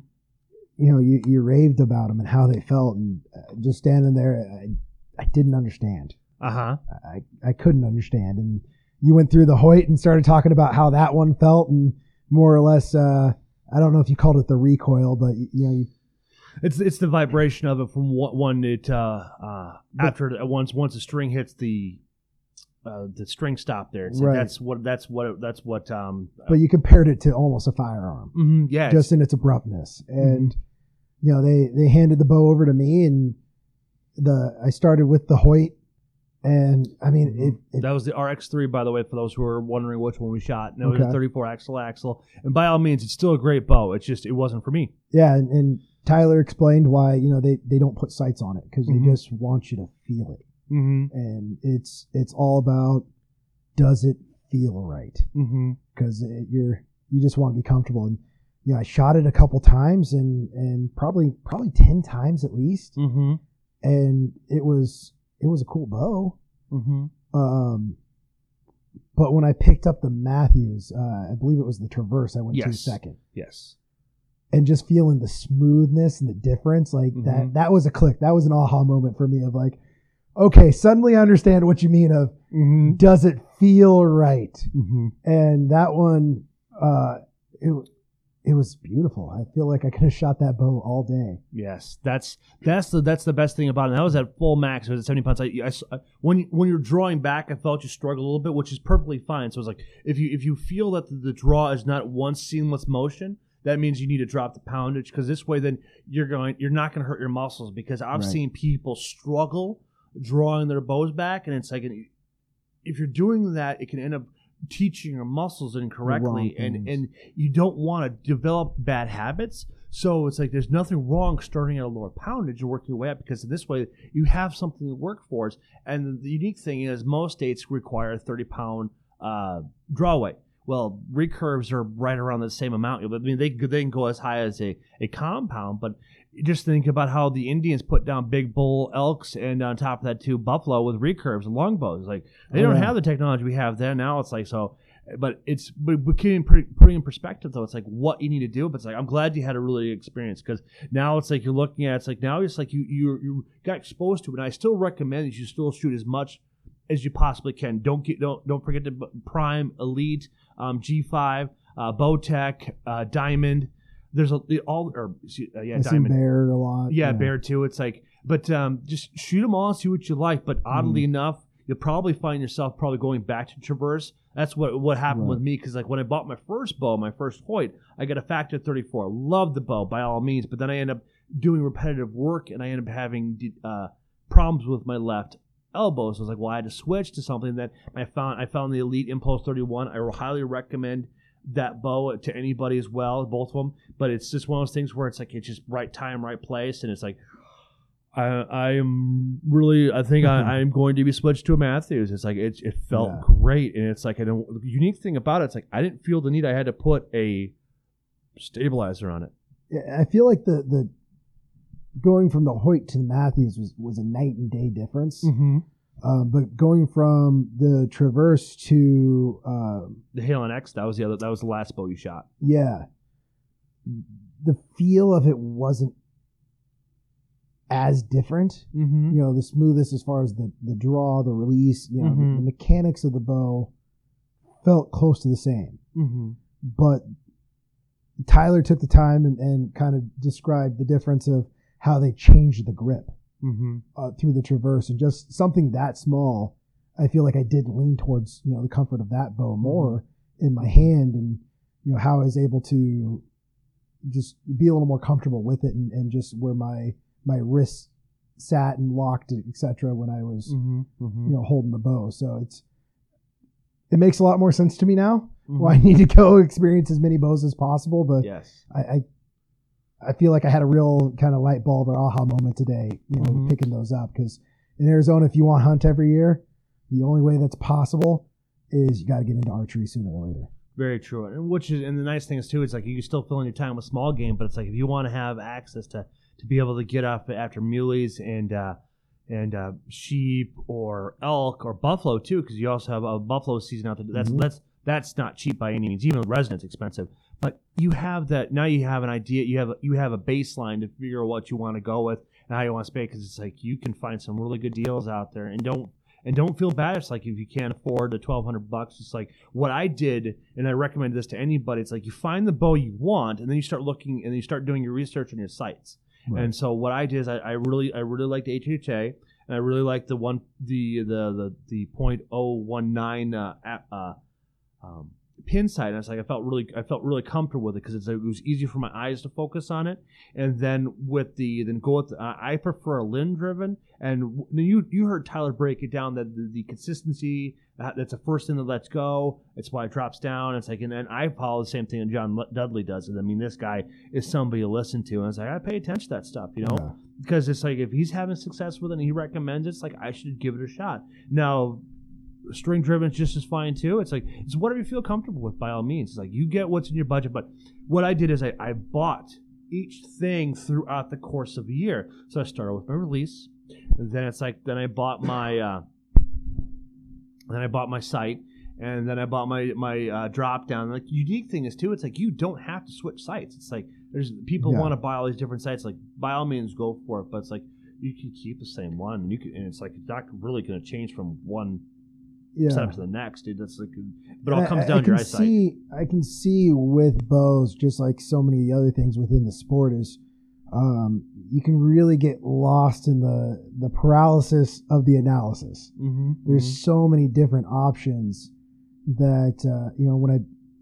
Speaker 2: you know you, you raved about them and how they felt, and uh, just standing there, I, I didn't understand.
Speaker 1: Uh huh.
Speaker 2: I I couldn't understand, and you went through the Hoyt and started talking about how that one felt, and more or less, uh, I don't know if you called it the recoil, but you, you know, you,
Speaker 1: It's it's the vibration of it from one, one it uh, uh, after once once the string hits the uh, the string stop there. It's
Speaker 2: Right.
Speaker 1: that's what that's what that's what um.
Speaker 2: but you compared it to almost a firearm.
Speaker 1: mhm, yeah.
Speaker 2: just in its abruptness. And you know, they they handed the bow over to me, and the I started with the Hoyt, and I mean, it, it
Speaker 1: That was the RX3, by the way, for those who are wondering which one we shot. And it was a 34 axle axle. And by all means, it's still a great bow. It's just, it wasn't for me.
Speaker 2: yeah, and, and Tyler explained why you know they they don't put sights on it because
Speaker 1: Mhm.
Speaker 2: they just want you to feel it,
Speaker 1: Mm-hmm.
Speaker 2: and it's it's all about does it feel right
Speaker 1: Mm-hmm.
Speaker 2: because you're you just want to be comfortable and you know, I shot it a couple times and and probably probably ten times at least,
Speaker 1: Mm-hmm.
Speaker 2: and it was it was a cool bow.
Speaker 1: Mm-hmm.
Speaker 2: Um, but when I picked up the Mathews, uh, I believe it was the Traverse, I went to second,
Speaker 1: Yes.
Speaker 2: and just feeling the smoothness and the difference, like that
Speaker 1: Mhm.
Speaker 2: that was a click. That was an aha moment for me of like, okay, suddenly I understand what you mean of
Speaker 1: Mm-hmm.
Speaker 2: does it feel right?
Speaker 1: Mm-hmm.
Speaker 2: And that one, uh, it it was beautiful. I feel like I could have shot that bow all day.
Speaker 1: Yes, that's that's the that's the best thing about it. And that was at full max. It was at seventy pounds. I when when you're drawing back, I felt you struggle a little bit, which is perfectly fine. So it's like if you if you feel that the, the draw is not one seamless motion, that means you need to drop the poundage because this way then you're going you're not going to hurt your muscles because I've
Speaker 2: Right.
Speaker 1: seen people struggle drawing their bows back, and it's like if you're doing that, it can end up teaching your muscles incorrectly, and and you don't want to develop bad habits. So it's like there's nothing wrong starting at a lower poundage and working your way up because in this way you have something to work for. And the unique thing is most states require a 30 pound uh, draw weight. Well, recurves are right around the same amount. But I mean, they they can go as high as a, a compound, but just think about how the Indians put down big bull elks and on top of that too buffalo with recurves and longbows. Like they
Speaker 2: Oh,
Speaker 1: don't
Speaker 2: yeah.
Speaker 1: have the technology we have then. Now it's like so, but it's but but putting putting in perspective though. It's like what you need to do. But it's like I'm glad you had a really good experience because now it's like you're looking at it's like now it's like you you you got exposed to it. And I still recommend that you still shoot as much as you possibly can. Don't get don't don't forget to prime elite um, G5 uh, Bowtech uh, Diamond. There's a all or uh, yeah
Speaker 2: I
Speaker 1: Diamond
Speaker 2: Bear a lot.
Speaker 1: yeah, bear too. It's like, but um, just shoot them all and see what you like. But oddly
Speaker 2: Mm-hmm.
Speaker 1: enough, you'll probably find yourself probably going back to Traverse. That's what what happened
Speaker 2: Right.
Speaker 1: with me because like when I bought my first bow, my first Hoyt, I got a Faktor 34. Love the bow by all means, but then I end up doing repetitive work and I end up having uh, problems with my left elbow. So I was like, well, I had to switch to something that I found. I found the Elite Impulse 31. I highly recommend that bow to anybody as well, both of them. But it's just one of those things where it's like it's just right time, right place, and it's like I I am really I think I, I am going to be switched to a Mathews. It's like it it felt
Speaker 2: Yeah.
Speaker 1: great, and it's like I don't. The unique thing about it, it's like I didn't feel the need I had to put a stabilizer on it.
Speaker 2: Yeah, I feel like the the going from the Hoyt to the Mathews was was a night and day difference.
Speaker 1: Mm-hmm.
Speaker 2: Um, but going from the Traverse to uh,
Speaker 1: The Halon X, that was the other. That was the last bow you shot.
Speaker 2: yeah, the feel of it wasn't as different.
Speaker 1: Mm-hmm.
Speaker 2: You know, the smoothest as far as the the draw, the release. You know, the,
Speaker 1: Mhm.
Speaker 2: the mechanics of the bow felt close to the same.
Speaker 1: Mm-hmm.
Speaker 2: but Tyler took the time and, and kind of described the difference of how they changed the grip
Speaker 1: Mm-hmm.
Speaker 2: uh, through the traverse and just something that small. I feel like I did lean towards you know the comfort of that bow more in my hand and you know how I was able to just be a little more comfortable with it and, and just where my my wrists sat and locked etc when I was
Speaker 1: Mm-hmm. Mm-hmm.
Speaker 2: you know holding the bow so it's it makes a lot more sense to me now
Speaker 1: Mm-hmm.
Speaker 2: well, I need to go experience as many bows as possible, but
Speaker 1: Yes.
Speaker 2: I, I I feel like I had a real kind of light bulb or aha moment today, you know,
Speaker 1: Mhm.
Speaker 2: picking those up because in Arizona, if you want to hunt every year, the only way that's possible is you got to get into archery sooner or later.
Speaker 1: Very true. And which is and the nice thing is too, it's like you can still fill in your time with small game, but it's like if you want to have access to to be able to get up after muleys and uh and uh, sheep or elk or buffalo too, because you also have a buffalo season out there. That's
Speaker 2: Mhm.
Speaker 1: that's that's not cheap by any means. Even the resident's expensive, but you have that now. You have an idea. You have a, you have a baseline to figure out what you want to go with and how you want to spend. Because it's like you can find some really good deals out there, and don't and don't feel bad. It's like if you can't afford the twelve hundred bucks, it's like what I did, and I recommend this to anybody. It's like you find the bow you want, and then you start looking and you start doing your research on your sights.
Speaker 2: Right.
Speaker 1: And so what I did is I, I really I really liked HHA, and I really liked the one the the the the point oh one nine uh, uh, um, pin sight. And I was like I felt really I felt really comfortable with it because it was easy for my eyes to focus on it. And then with the then go with the, uh, I prefer a limb driven. And you you heard Tyler break it down that the, the consistency uh, that's the first thing that lets go. It's why it drops down. It's like and then I follow the same thing that John Dudley does. And I mean this guy is somebody to listen to. And it's like I pay attention to that stuff, you know
Speaker 2: Yeah.
Speaker 1: because it's like if he's having success with it and he recommends it, it's like I should give it a shot. Now, string driven is just as fine too. It's like it's whatever you feel comfortable with by all means. It's like you get what's in your budget. But what I did is I, I bought each thing throughout the course of the year. So I started with my release, and then it's like then I bought my uh, then I bought my sight, and then I bought my my uh, drop down. Like unique thing is too, it's like you don't have to switch sights. It's like there's people
Speaker 2: Yeah.
Speaker 1: want to buy all these different sights. Like by all means, go for it. But it's like you can keep the same one, and you can, and it's like it's not really going to change from one
Speaker 2: Yeah.
Speaker 1: setup to the next. Dude, that's like, but it all comes
Speaker 2: I-
Speaker 1: down
Speaker 2: I
Speaker 1: to your
Speaker 2: can
Speaker 1: eyesight.
Speaker 2: See, I can see with bows, just like so many of the other things within the sport, is um, you can really get lost in the the paralysis of the analysis.
Speaker 1: Mm-hmm,
Speaker 2: There's so many different options that uh, you know when I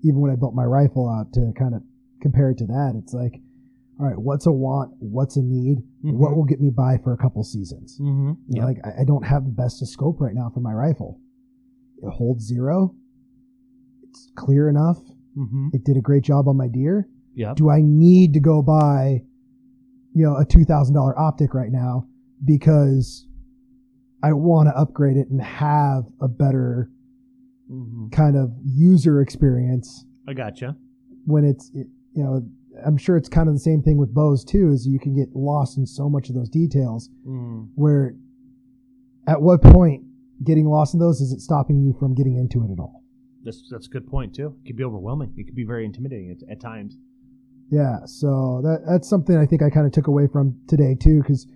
Speaker 2: even when I built my rifle out to kind of compare it to that, it's like, all right, what's a want, what's a need, what will get me by for a couple seasons.
Speaker 1: Mm-hmm.
Speaker 2: You know, like I, I don't have the best of scope right now for my rifle. It holds zero. It's clear enough.
Speaker 1: Mm-hmm.
Speaker 2: It did a great job on my deer.
Speaker 1: Yep.
Speaker 2: Do I need to go buy, you know, a two thousand dollar optic right now because I want to upgrade it and have a better
Speaker 1: Mm-hmm.
Speaker 2: kind of user experience
Speaker 1: I gotcha.
Speaker 2: when it's it, you know I'm sure it's kind of the same thing with bows too is you can get lost in so much of those details
Speaker 1: Mm.
Speaker 2: where at what point getting lost in those is it stopping you from getting into it at all
Speaker 1: That's that's a good point too. It could be overwhelming. It could be very intimidating at, at times.
Speaker 2: yeah so that that's something i think i kind of took away from today too because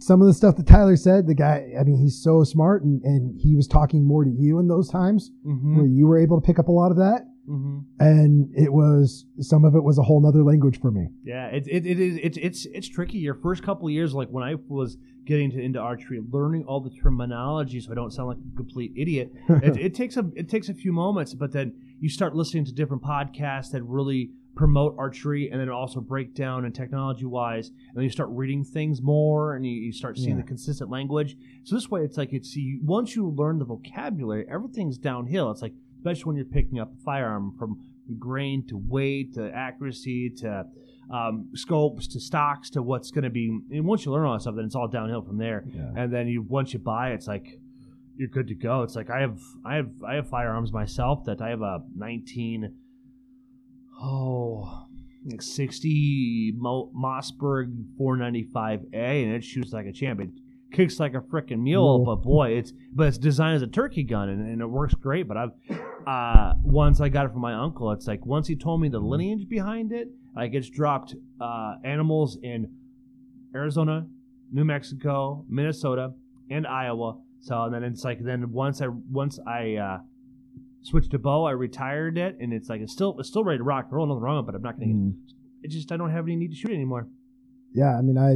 Speaker 2: some of the stuff that tyler said the guy i mean he's so smart and, and he was talking more to you in those times
Speaker 1: Mm-hmm.
Speaker 2: where you were able to pick up a lot of that
Speaker 1: Mm-hmm.
Speaker 2: and it was some of it was a whole nother language for me
Speaker 1: Yeah, it, it, it is it's it's it's tricky. Your first couple of years, like when I was getting to, into archery, learning all the terminology, so I don't sound like a complete idiot. it, it takes a it takes a few moments, but then you start listening to different podcasts that really promote archery and then also break down and technology wise, and then you start reading things more and you, you start seeing
Speaker 2: Yeah.
Speaker 1: the consistent language. So this way, it's like it's you, once you learn the vocabulary, everything's downhill. It's like especially when you're picking up a firearm from grain to weight to accuracy to um, scopes to stocks to what's going to be. And once you learn all that stuff, then it's all downhill from there.
Speaker 2: yeah
Speaker 1: And then you once you buy, it's like you're good to go. It's like I have I have I have firearms myself that I have a 19 oh like 60 Mo- Mossberg 495A and it shoots like a champ. It kicks like a freaking mule, but boy, it's but it's designed as a turkey gun and, and it works great. But I've uh, once I got it from my uncle, it's like once he told me the lineage behind it, like it's dropped uh, animals in Arizona, New Mexico, Minnesota, and Iowa. So and then it's like then once I once I uh, switched to bow, I retired it, and it's like it's still it's still ready to rock and roll. Nothing wrong, but I'm not gonna.
Speaker 2: Mm.
Speaker 1: It just I don't have any need to shoot anymore.
Speaker 2: yeah i mean i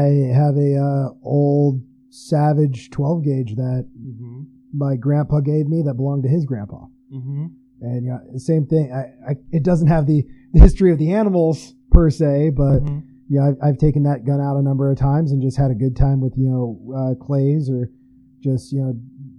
Speaker 2: i have a uh, old savage 12 gauge that
Speaker 1: Mm-hmm.
Speaker 2: My grandpa gave me that belonged to his grandpa
Speaker 1: Mm-hmm.
Speaker 2: and you know, same thing I, I it doesn't have the, the history of the animals per se but
Speaker 1: Mm-hmm.
Speaker 2: yeah I've, I've taken that gun out a number of times and just had a good time with you know uh, clays or just you know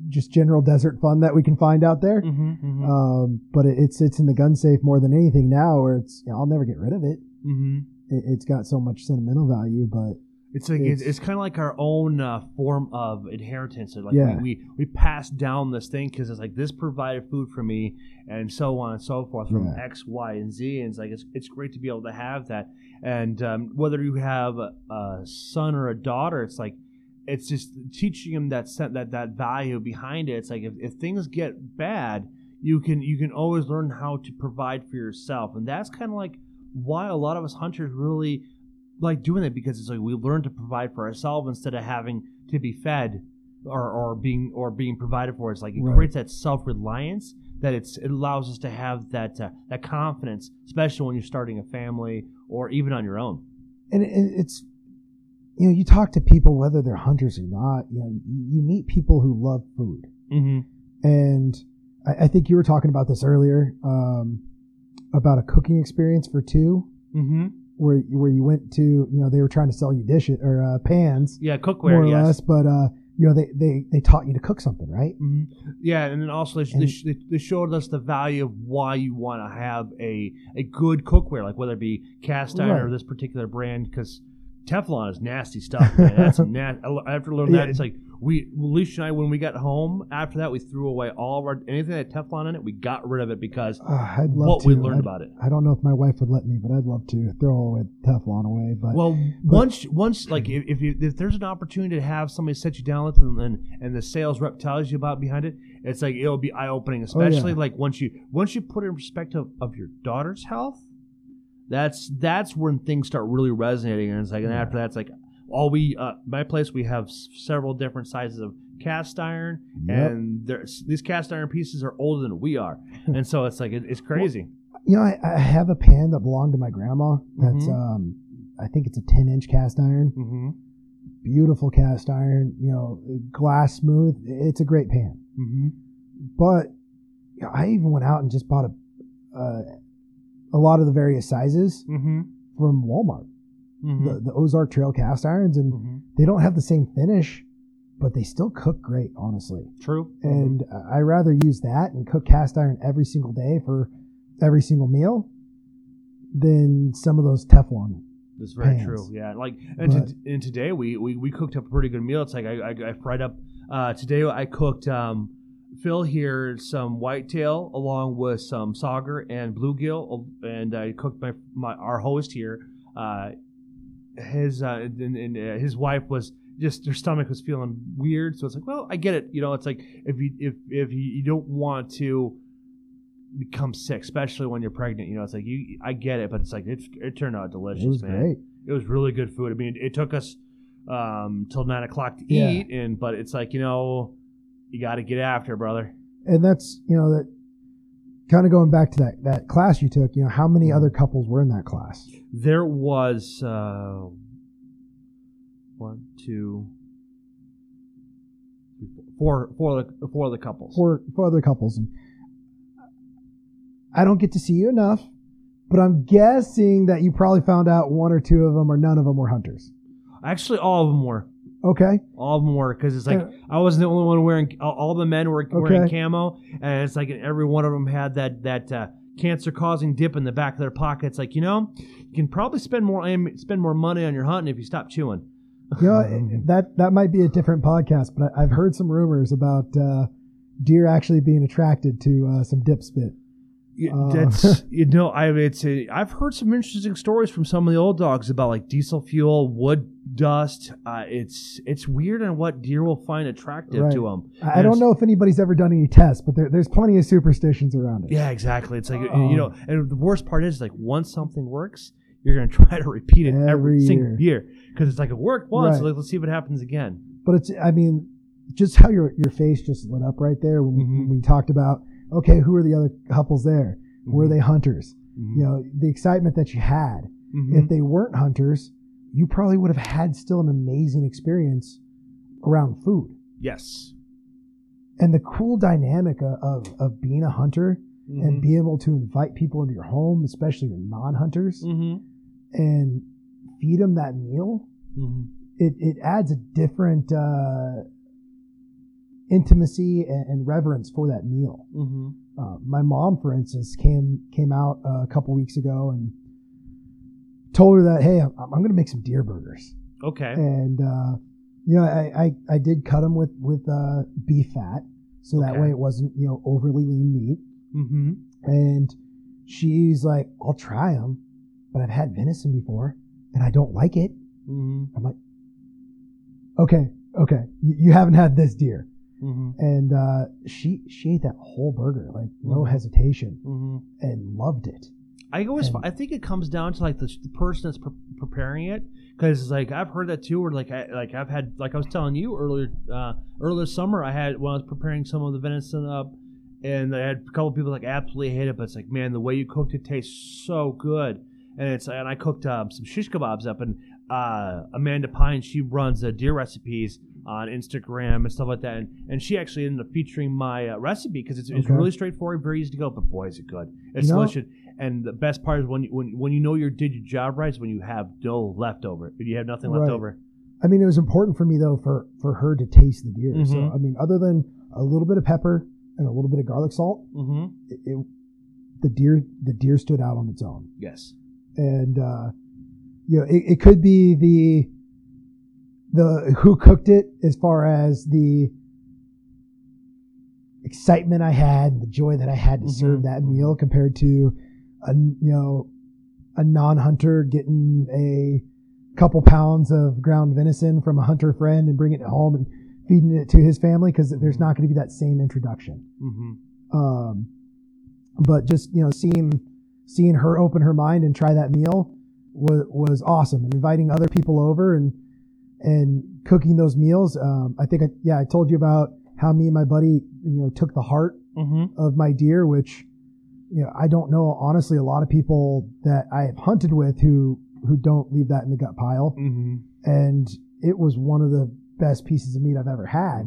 Speaker 2: just general desert fun that we can find out there
Speaker 1: Mm-hmm.
Speaker 2: um, but it, it sits in the gun safe more than anything now where it's you know, i'll never get rid of it.
Speaker 1: mm-hmm.
Speaker 2: it it's got so much sentimental value but
Speaker 1: It's like it's,
Speaker 2: It's-
Speaker 1: kind of like our own uh, form of inheritance. Like
Speaker 2: Yeah.
Speaker 1: we, we we pass down this thing because it's like this provided food for me, and so on and so forth from
Speaker 2: Yeah.
Speaker 1: X, Y, and Z. And it's like it's, it's great to be able to have that. And um, whether you have a, a son or a daughter, it's like it's just teaching them that that that value behind it. It's like if, if things get bad, you can you can always learn how to provide for yourself, and that's kind of like why a lot of us hunters really like doing it because it's like we learn to provide for ourselves instead of having to be fed or, or being or being provided for. It's like it
Speaker 2: Right.
Speaker 1: creates that self reliance that it's it allows us to have that uh, that confidence, especially when you're starting a family or even on your own.
Speaker 2: and it's you know you talk to people whether they're hunters or not you know you, meet people who love food
Speaker 1: Mm-hmm.
Speaker 2: and I, I think you were talking about this earlier um, about a cooking experience for two
Speaker 1: Mm-hmm.
Speaker 2: Where you- where you went to you know they were trying to sell you dishes or uh, pans
Speaker 1: Yeah,
Speaker 2: more
Speaker 1: cookware.
Speaker 2: or
Speaker 1: Yes.
Speaker 2: less but uh, you know they, they they taught you to cook something right
Speaker 1: hmm Yeah, and then also they,
Speaker 2: And-
Speaker 1: they, they, showed us the value of why you want to have a a good cookware, like whether it be cast iron or this particular brand, because Teflon is nasty stuff. Man. That's some na- I- After learning
Speaker 2: Yeah.
Speaker 1: that, it's like we Alicia and I when we got home after that we threw away all of our anything that had Teflon in it. We got rid of it because
Speaker 2: Uh, I'd love
Speaker 1: what
Speaker 2: to.
Speaker 1: we learned
Speaker 2: I'd-
Speaker 1: about it.
Speaker 2: I don't know if my wife would let me, but I'd love to throw away Teflon away. But
Speaker 1: Well, once once like if if, you, if there's an opportunity to have somebody set you down with and and, and the sales rep tells you about behind it, it's like it'll be eye opening. Especially
Speaker 2: Oh, yeah.
Speaker 1: like once you once you put it in perspective of your daughter's health, that's that's when things start really resonating. And it's like and
Speaker 2: Yeah.
Speaker 1: after that, it's like all we uh, my place we have s- several different sizes of cast iron,
Speaker 2: Yep.
Speaker 1: and there's these cast iron pieces are older than we are, and so it's like it, it's crazy.
Speaker 2: you know, I, I have a pan that belonged to my grandma. That's
Speaker 1: Mhm.
Speaker 2: um, I think it's a ten inch cast iron.
Speaker 1: Mm-hmm.
Speaker 2: Beautiful cast iron. You know, glass smooth. It's a great pan.
Speaker 1: Mm-hmm.
Speaker 2: But you know, I even went out and just bought a uh, a lot of the various sizes
Speaker 1: Mm-hmm.
Speaker 2: from Walmart.
Speaker 1: Mm-hmm.
Speaker 2: The, the Ozark Trail cast irons, and
Speaker 1: mm-hmm.
Speaker 2: they don't have the same finish, but they still cook great, honestly.
Speaker 1: True.
Speaker 2: And uh, I rather use that and cook cast iron every single day for every single meal than some of those Teflon.
Speaker 1: That's very
Speaker 2: pans.
Speaker 1: true. Yeah, like and, to, and today we, we we cooked up a pretty good meal. It's like I I, I fried up. Uh, today I cooked um, Phil here some whitetail along with some sauger and bluegill, and I cooked my my our host here. Uh, his uh, and, and uh, his wife was just their stomach was feeling weird, so it's like, well, I get it. You know, it's like if you if if you, you don't want to become sick, especially when you're pregnant. You know, it's like you. I get it, but it's like it. It turned out delicious.
Speaker 2: It was
Speaker 1: man.
Speaker 2: great.
Speaker 1: It was really good food. I mean, it took us um till nine o'clock to
Speaker 2: Yeah.
Speaker 1: eat, and but it's like you know, you got to get after, brother.
Speaker 2: And that's, you know, that kind of going back to that, that class you took, you know, how many other couples were in that class?
Speaker 1: There was uh one, two, four, four, four of the couples.
Speaker 2: Four, four other couples. And I don't get to see you enough, but I'm guessing that you probably found out one or two of them or none of them were hunters.
Speaker 1: Actually, all of them were.
Speaker 2: Okay.
Speaker 1: All of them were because it's like I wasn't the only one wearing. All, the men were wearing
Speaker 2: Okay.
Speaker 1: camo, and it's like every one of them had that that uh, cancer-causing dip in the back of their pockets. Like you know, you can probably spend more spend more money on your hunting if you stop chewing.
Speaker 2: You know, that, that might be a different podcast, but I- I've heard some rumors about uh, deer actually being attracted to uh, some dip spit. Uh.
Speaker 1: That's you know I it's a, I've heard some interesting stories from some of the old dogs about like diesel fuel, wood dust. Uh, it's it's weird on what deer will find attractive
Speaker 2: Right.
Speaker 1: to them.
Speaker 2: I I don't know if anybody's ever done any tests, but there, there's plenty of superstitions around it.
Speaker 1: Yeah, exactly. It's like
Speaker 2: Um,
Speaker 1: you know, and the worst part is like once something works, you're gonna try to repeat it every,
Speaker 2: Every
Speaker 1: single year because it's like it worked once.
Speaker 2: Right.
Speaker 1: Like, let's see if it happens again.
Speaker 2: But it's, I mean, just how your your face just lit up right there when,
Speaker 1: Mhm.
Speaker 2: when we talked about, okay, who are the other couples there? Were they hunters?
Speaker 1: Mhm.
Speaker 2: You know, the excitement that you had.
Speaker 1: Mhm.
Speaker 2: If they weren't hunters, you probably would have had still an amazing experience around food.
Speaker 1: yes.
Speaker 2: And the cool dynamic of, of, being a hunter and
Speaker 1: Mhm.
Speaker 2: being able to invite people into your home, especially your non-hunters,
Speaker 1: Mhm.
Speaker 2: and feed them that meal,
Speaker 1: Mhm.
Speaker 2: it, it adds a different uh, intimacy and, and reverence for that meal.
Speaker 1: Mhm.
Speaker 2: Uh, my mom, for instance, came came out uh, a couple weeks ago and told her that, hey, I'm, I'm going to make some deer burgers,
Speaker 1: Okay.
Speaker 2: and uh, you know, I, I I did cut them with with uh, beef fat, so that way it wasn't you know overly lean meat.
Speaker 1: Mm-hmm.
Speaker 2: And she's like, I'll try them, but I've had venison before and I don't like it.
Speaker 1: Mm-hmm.
Speaker 2: I'm like, okay, okay, you, you haven't had this deer.
Speaker 1: Mm-hmm.
Speaker 2: And uh, she she ate that whole burger, like no
Speaker 1: Mhm.
Speaker 2: hesitation,
Speaker 1: Mm-hmm.
Speaker 2: and loved it.
Speaker 1: I always,
Speaker 2: And-
Speaker 1: I think it comes down to like the, the person that's pre- preparing it, because like I've heard that too. Where like I like I've had like I was telling you earlier, uh, earlier summer I had when I was preparing some of the venison up, and I had a couple people like absolutely hate it, but it's like man, the way you cooked it tastes so good, and it's and I cooked um, some shish kebabs up, and uh, Amanda Pine she runs uh, deer recipes on Instagram and stuff like that, and, and she actually ended up featuring my uh, recipe because it's, it's
Speaker 2: Okay.
Speaker 1: really straightforward, very easy to go, but boy is it good. It's
Speaker 2: You know-
Speaker 1: delicious. And the best part is when you, when when you know you did your job right is when you have dough left over. When you have nothing left
Speaker 2: Right.
Speaker 1: over.
Speaker 2: I mean, it was important for me though for for her to taste the deer. So
Speaker 1: Mhm.
Speaker 2: I mean, other than a little bit of pepper and a little bit of garlic salt,
Speaker 1: Mm-hmm.
Speaker 2: it, it, the deer the deer stood out on its own.
Speaker 1: Yes.
Speaker 2: and uh, you know it, it could be the the who cooked it as far as the excitement I had, the joy that I had to
Speaker 1: Mhm.
Speaker 2: serve that meal compared to a you know a non-hunter getting a couple pounds of ground venison from a hunter friend and bringing it home and feeding it to his family because there's not going to be that same introduction.
Speaker 1: Mm-hmm.
Speaker 2: Um, but just you know seeing seeing her open her mind and try that meal was was awesome and inviting other people over and and cooking those meals um, i think I, yeah i told you about how me and my buddy you know took the heart
Speaker 1: Mm-hmm.
Speaker 2: of my deer which you know i don't know honestly a lot of people that i have hunted with who who don't leave that in the gut pile
Speaker 1: Mm-hmm.
Speaker 2: and it was one of the best pieces of meat i've ever had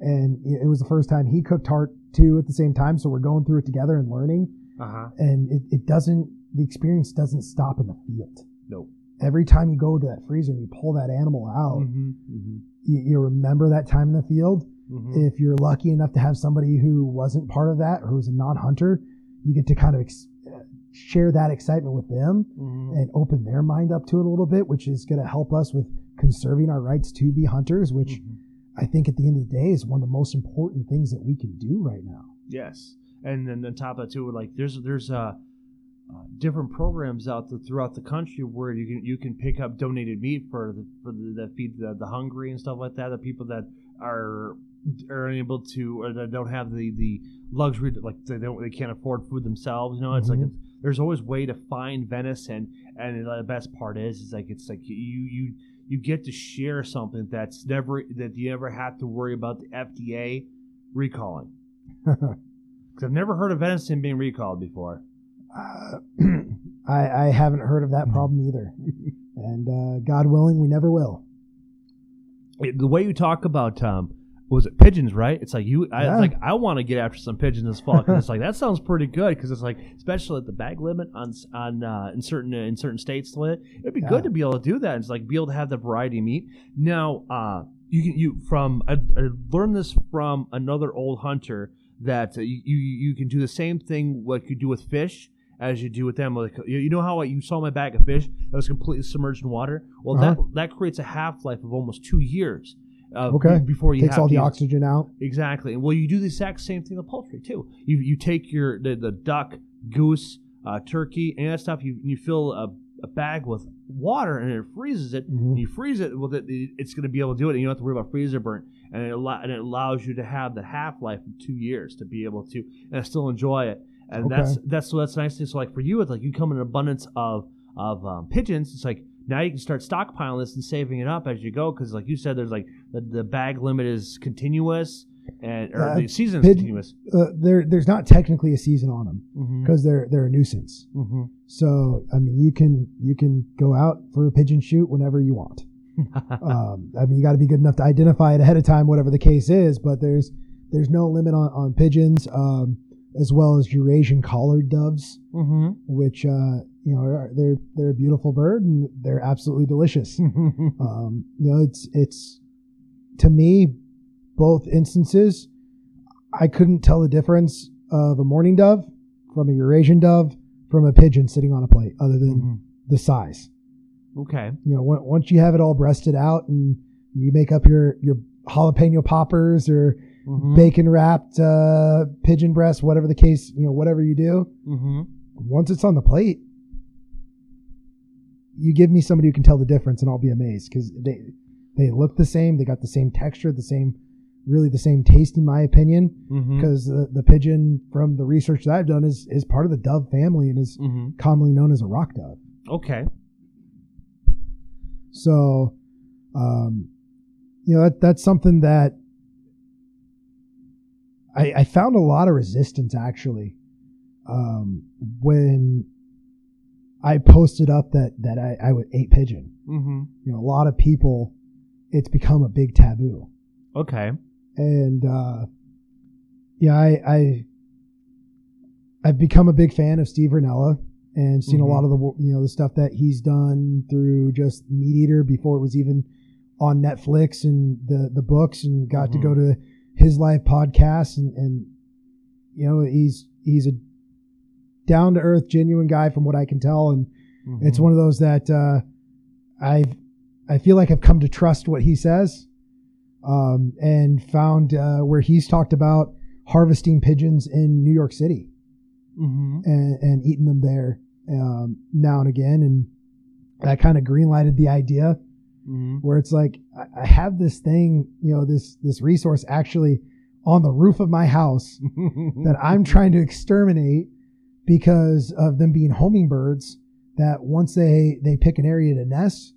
Speaker 2: and it was the first time he cooked heart too at the same time so we're going through it together and learning
Speaker 1: Uh-huh.
Speaker 2: and it, it doesn't the experience doesn't stop in the field
Speaker 1: Nope.
Speaker 2: Every time you go to that freezer and you pull that animal out
Speaker 1: Mm-hmm. Mm-hmm.
Speaker 2: you, you remember that time in the field
Speaker 1: Mm-hmm.
Speaker 2: if you're lucky enough to have somebody who wasn't part of that or who's a non-hunter you get to kind of ex- share that excitement with them
Speaker 1: Mm-hmm.
Speaker 2: and open their mind up to it a little bit which is going to help us with conserving our rights to be hunters which
Speaker 1: Mhm.
Speaker 2: i think at the end of the day is one of the most important things that we can do right now
Speaker 1: Yes, and then on top of that too, like there's there's uh, uh, different programs out there throughout the country where you can you can pick up donated meat for the for the that feed the, the hungry and stuff like that. The people that are are unable to or that don't have the the luxury to, like they don't they can't afford food themselves. You know, it's
Speaker 2: Mhm.
Speaker 1: like it's, there's always way to find venison, and the best part is is like it's like you you you get to share something that's never that you never have to worry about the FDA recalling. Because I've never heard of venison being recalled before.
Speaker 2: Uh, I, I haven't heard of that problem either. And uh, God willing, we never will.
Speaker 1: The way you talk about um, was it pigeons, right? It's like you. I
Speaker 2: Yeah.
Speaker 1: it's like I want to get after some pigeons this fall because it's like that sounds pretty good because it's like especially at the bag limit on on uh, in certain in certain states. It'd be
Speaker 2: Yeah.
Speaker 1: good to be able to do that. It's like be able to have the variety of meat. Now, uh, you can you from I, I learned this from another old hunter that uh, you, you you can do the same thing what you do with fish as you do with them. Like you know how you saw my bag of fish that was completely submerged in water. Well,
Speaker 2: Uh-huh.
Speaker 1: that that creates a half life of almost two years. Uh,
Speaker 2: Okay.
Speaker 1: Before you
Speaker 2: Takes all the
Speaker 1: use-
Speaker 2: oxygen out.
Speaker 1: Exactly. Well, you do the exact same thing with poultry too. You you take your the, the duck, goose, uh, turkey, and that stuff. You you fill a, a bag with water and it freezes it.
Speaker 2: Mhm.
Speaker 1: You freeze it. Well, it, it's going to be able to do it, and you don't have to worry about freezer burn. And it and it allows you to have the half life of two years to be able to and still enjoy it. And
Speaker 2: Okay.
Speaker 1: that's that's so that's nice. thing. So like for you, it's like you come in an abundance of of um, pigeons. It's like now you can start stockpiling this and saving it up as you go because like you said, there's like the, the bag limit is continuous and or
Speaker 2: Uh,
Speaker 1: the season is
Speaker 2: pig-
Speaker 1: continuous.
Speaker 2: Uh, there, there's not technically a season on them
Speaker 1: Mm-hmm.
Speaker 2: because they're they're a nuisance.
Speaker 1: Mm-hmm.
Speaker 2: So I mean, you can you can go out for a pigeon shoot whenever you want. um, I mean, you got to be good enough to identify it ahead of time, whatever the case is. But there's there's no limit on on pigeons, um, as well as Eurasian collared doves,
Speaker 1: mm-hmm.
Speaker 2: which uh, you know are, they're they're a beautiful bird and they're absolutely delicious. um, you know, it's it's to me both instances. I couldn't tell the difference of a mourning dove from a Eurasian dove from a pigeon sitting on a plate, other than
Speaker 1: Mhm.
Speaker 2: the size.
Speaker 1: Okay.
Speaker 2: You know, on- once you have it all breasted out and you make up your your jalapeno poppers or
Speaker 1: Mhm.
Speaker 2: bacon wrapped uh, pigeon breast, whatever the case, you know, whatever you do,
Speaker 1: Mm-hmm.
Speaker 2: once it's on the plate, you give me somebody who can tell the difference, and I'll be amazed because they they look the same, they got the same texture, the same, really the same taste, in my opinion.
Speaker 1: Mm-hmm.
Speaker 2: Because the, the pigeon, from the research that I've done, is is part of the dove family and is
Speaker 1: Mm-hmm.
Speaker 2: commonly known as a rock dove.
Speaker 1: Okay.
Speaker 2: So, um, you know, that, that's something that I, I found a lot of resistance actually um, when I posted up that that I, I would ate pigeon.
Speaker 1: Mm-hmm.
Speaker 2: You know, a lot of people, it's become a big taboo,
Speaker 1: Okay.
Speaker 2: and uh, yeah, I, I I've become a big fan of Steve Rinella and seen
Speaker 1: Mhm.
Speaker 2: a lot of the you know the stuff that he's done through just Meat Eater before it was even on Netflix and the the books and got
Speaker 1: Mhm.
Speaker 2: to go to his live podcast and and you know he's he's a down to earth genuine guy from what I can tell and it's
Speaker 1: Mm-hmm.
Speaker 2: one of those that uh, I've I feel like I've come to trust what he says, um, and found uh, where he's talked about harvesting pigeons in New York City
Speaker 1: Mm-hmm.
Speaker 2: and, and eating them there um, now and again, and that kind of greenlighted the idea
Speaker 1: Mm-hmm.
Speaker 2: where it's like I, I have this thing, you know, this this resource actually on the roof of my house that I'm trying to exterminate because of them being hummingbirds. That once they they pick an area to nest,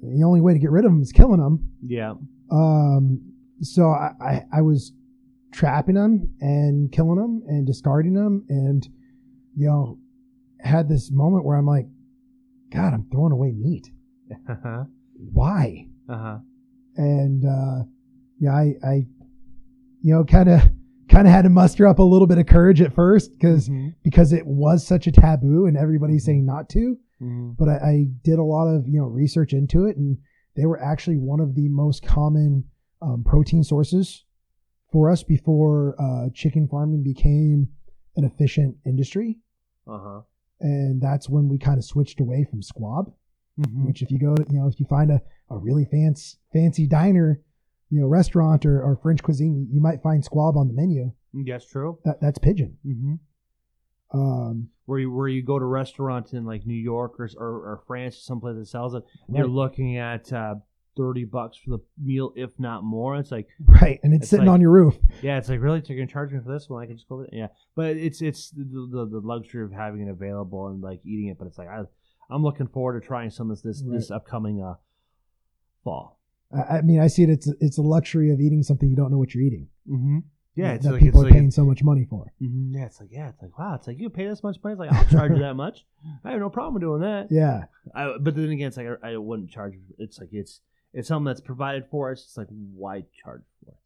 Speaker 2: the only way to get rid of them is killing them.
Speaker 1: yeah.
Speaker 2: Um, so I, I I was trapping them and killing them and discarding them, and you know had this moment where I'm like, God, I'm throwing away meat.
Speaker 1: uh-huh.
Speaker 2: Why?
Speaker 1: Uh-huh.
Speaker 2: and uh, yeah, I, I, you know, kind of, kind of had to muster up a little bit of courage at first because
Speaker 1: Mhm.
Speaker 2: because it was such a taboo and everybody's saying not to.
Speaker 1: Mhm.
Speaker 2: But I, I did a lot of you know research into it, and they were actually one of the most common um, protein sources for us before uh, chicken farming became an efficient industry.
Speaker 1: Uh-huh.
Speaker 2: And that's when we kind of switched away from squab
Speaker 1: Mhm.
Speaker 2: which if you go to you know if you find a, a really fancy fancy diner you know restaurant or, or french cuisine you might find squab on the menu
Speaker 1: That's true.
Speaker 2: that that's pigeon
Speaker 1: Mm-hmm.
Speaker 2: um
Speaker 1: Where you where you go to restaurants in like New York or or, or France, someplace that sells it, you're looking at uh, thirty bucks for the meal, if not more. It's like
Speaker 2: right and it's,
Speaker 1: It's
Speaker 2: sitting
Speaker 1: like-
Speaker 2: on your roof
Speaker 1: Yeah, it's like really, so you're gonna charge me for this one? I can just go with it. Yeah, but it's it's the, the, the luxury of having it available and like eating it. But it's like I I'm looking forward to trying some of this this upcoming uh fall.
Speaker 2: I, I mean i see it it's it's a luxury of eating something you don't know what you're eating
Speaker 1: Mm-hmm. Yeah, it's
Speaker 2: that
Speaker 1: like
Speaker 2: people
Speaker 1: it's
Speaker 2: are
Speaker 1: like
Speaker 2: paying so much money for
Speaker 1: Mhm, yeah, it's like yeah, it's like wow, it's like you pay this much money. It's like I'll charge you that much. I have no problem doing that.
Speaker 2: yeah
Speaker 1: I, but then again, it's like I, I wouldn't charge. It's like it's it's something that's provided for us. It's like why charge for it?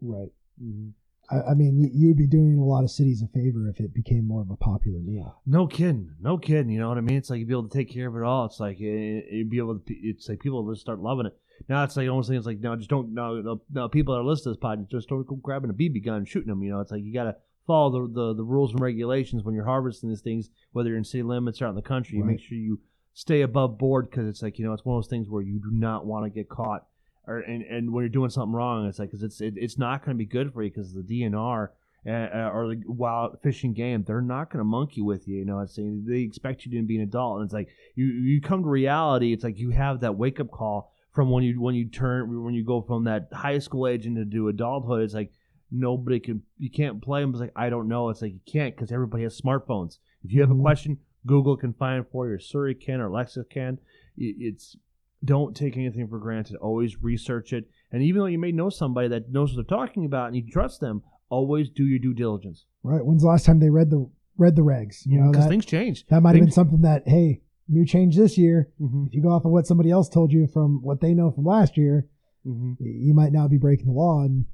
Speaker 2: right
Speaker 1: Mm-hmm.
Speaker 2: I, I mean you, you would be doing a lot of cities a favor if it became more of a popular meal
Speaker 1: No kidding, no kidding. You know what I mean? It's like you'd be able to take care of it all. It's like it, you'd be able to. It's like people will just start loving it. Now it's like almost like it's like no, just don't no no, people that are listening to this podcast just don't go grabbing a BB gun and shooting them. You know, it's like you gotta follow the, the the rules and regulations when you're harvesting these things, whether you're in city limits or out in the country. You make sure you stay above board because it's like you know it's one of those things where you do not want to get caught. Or, and, and when you're doing something wrong, it's like because it's it, it's not going to be good for you because the DNR uh, uh, or the wild fishing game, they're not going to monkey with you. You know, it's saying they expect you to be an adult, and it's like you you come to reality. It's like you have that wake up call from when you when you turn when you go from that high school age into do adulthood. It's like nobody can you can't play them. It's like I don't know. It's like you can't because everybody has smartphones. If you have a
Speaker 2: Mhm.
Speaker 1: question, Google can find it for you. Or Siri can or Alexa can. It- It's don't take anything for granted. Always research it. And even though you may know somebody that knows what they're talking about and you trust them, always do your due diligence.
Speaker 2: right when's the last time they read the read the regs you know
Speaker 1: because things change.
Speaker 2: that might have been something that hey new change this year
Speaker 1: Mm-hmm.
Speaker 2: if you go off of what somebody else told you from what they know from last year,
Speaker 1: Mm-hmm.
Speaker 2: you might now be breaking the law. And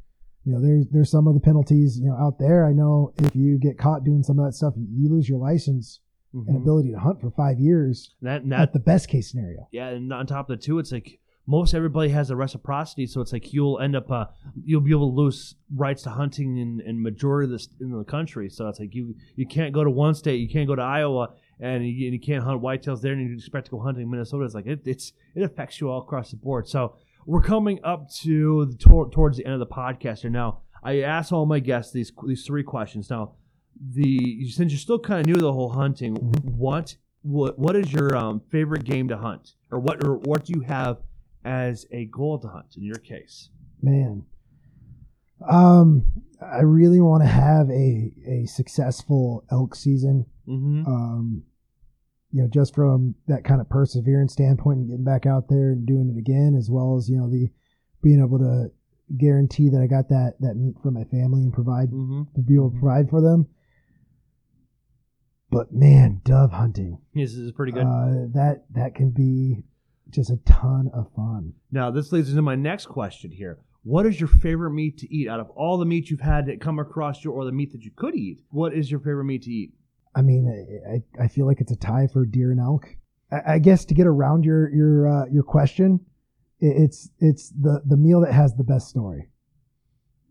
Speaker 2: you know, there's there's some of the penalties you know out there. I know if you get caught doing some of that stuff, you lose your license and ability to hunt for five years.
Speaker 1: Mm-hmm. That, that
Speaker 2: At the best case scenario,
Speaker 1: yeah, and on top of that too, it's like most everybody has a reciprocity, so it's like you'll end up uh, you'll be able to lose rights to hunting in, in majority of this in the country. So it's like you you can't go to one state, you can't go to Iowa, and you, and you can't hunt whitetails there, and you expect to go hunting in Minnesota. It's like it, it's it affects you all across the board. So we're coming up to the, towards the end of the podcast here. Now I asked all my guests these these three questions. Now the since you're still kind of new to the whole hunting,
Speaker 2: Mhm.
Speaker 1: what what what is your um, favorite game to hunt, or what or what do you have as a goal to hunt in your case?
Speaker 2: man. Um, I really want to have a a successful elk season.
Speaker 1: Mm-hmm.
Speaker 2: Um, you know, just from that kind of perseverance standpoint and getting back out there and doing it again, as well as you know the being able to guarantee that I got that that meat for my family and provide
Speaker 1: Mm-hmm.
Speaker 2: to be able to provide for them. But man, dove hunting,
Speaker 1: This is pretty good.
Speaker 2: uh, that that can be just a ton of fun.
Speaker 1: now this leads into my next question here. What is your favorite meat to eat out of all the meat you've had that come across you, or the meat that you could eat? What is your favorite meat to eat?
Speaker 2: I mean, I, I feel like it's a tie for deer and elk. I, I guess to get around your your uh, your question, it's it's the the meal that has the best story.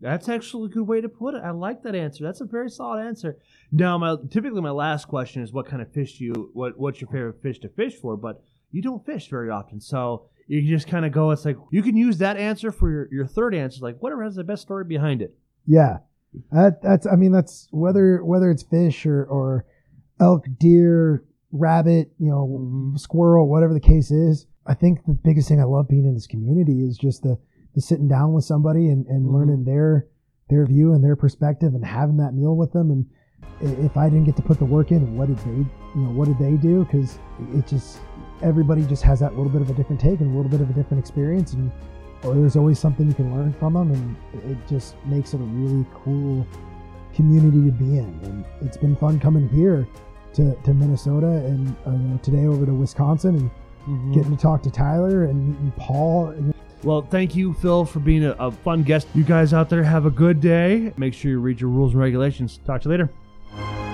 Speaker 1: That's actually a good way to put it. I like that answer. That's a very solid answer. Now, my typically my last question is what kind of fish do you what what's your favorite fish to fish for? But you don't fish very often. So you just kind of go, it's like, you can use that answer for your, your third answer. Like, whatever has the best story behind it.
Speaker 2: Yeah, that, that's. I mean, that's whether whether it's fish or or elk, deer, rabbit, you know,
Speaker 1: Mhm.
Speaker 2: squirrel, whatever the case is. I think the biggest thing I love being in this community is just the sitting down with somebody and, and
Speaker 1: Mhm.
Speaker 2: learning their their view and their perspective and having that meal with them. And if I didn't get to put the work in, what did they, you know, what did they do? Because it just everybody just has that little bit of a different take and a little bit of a different experience and or there's always something you can learn from them and it just makes it a really cool community to be in and it's been fun coming here to, to Minnesota and uh, today over to Wisconsin and
Speaker 1: Mm-hmm.
Speaker 2: getting to talk to Tyler and meeting Paul and
Speaker 1: Well, thank you, Phil, for being a, a fun guest. You guys out there have a good day. Make sure you read your rules and regulations. Talk to you later.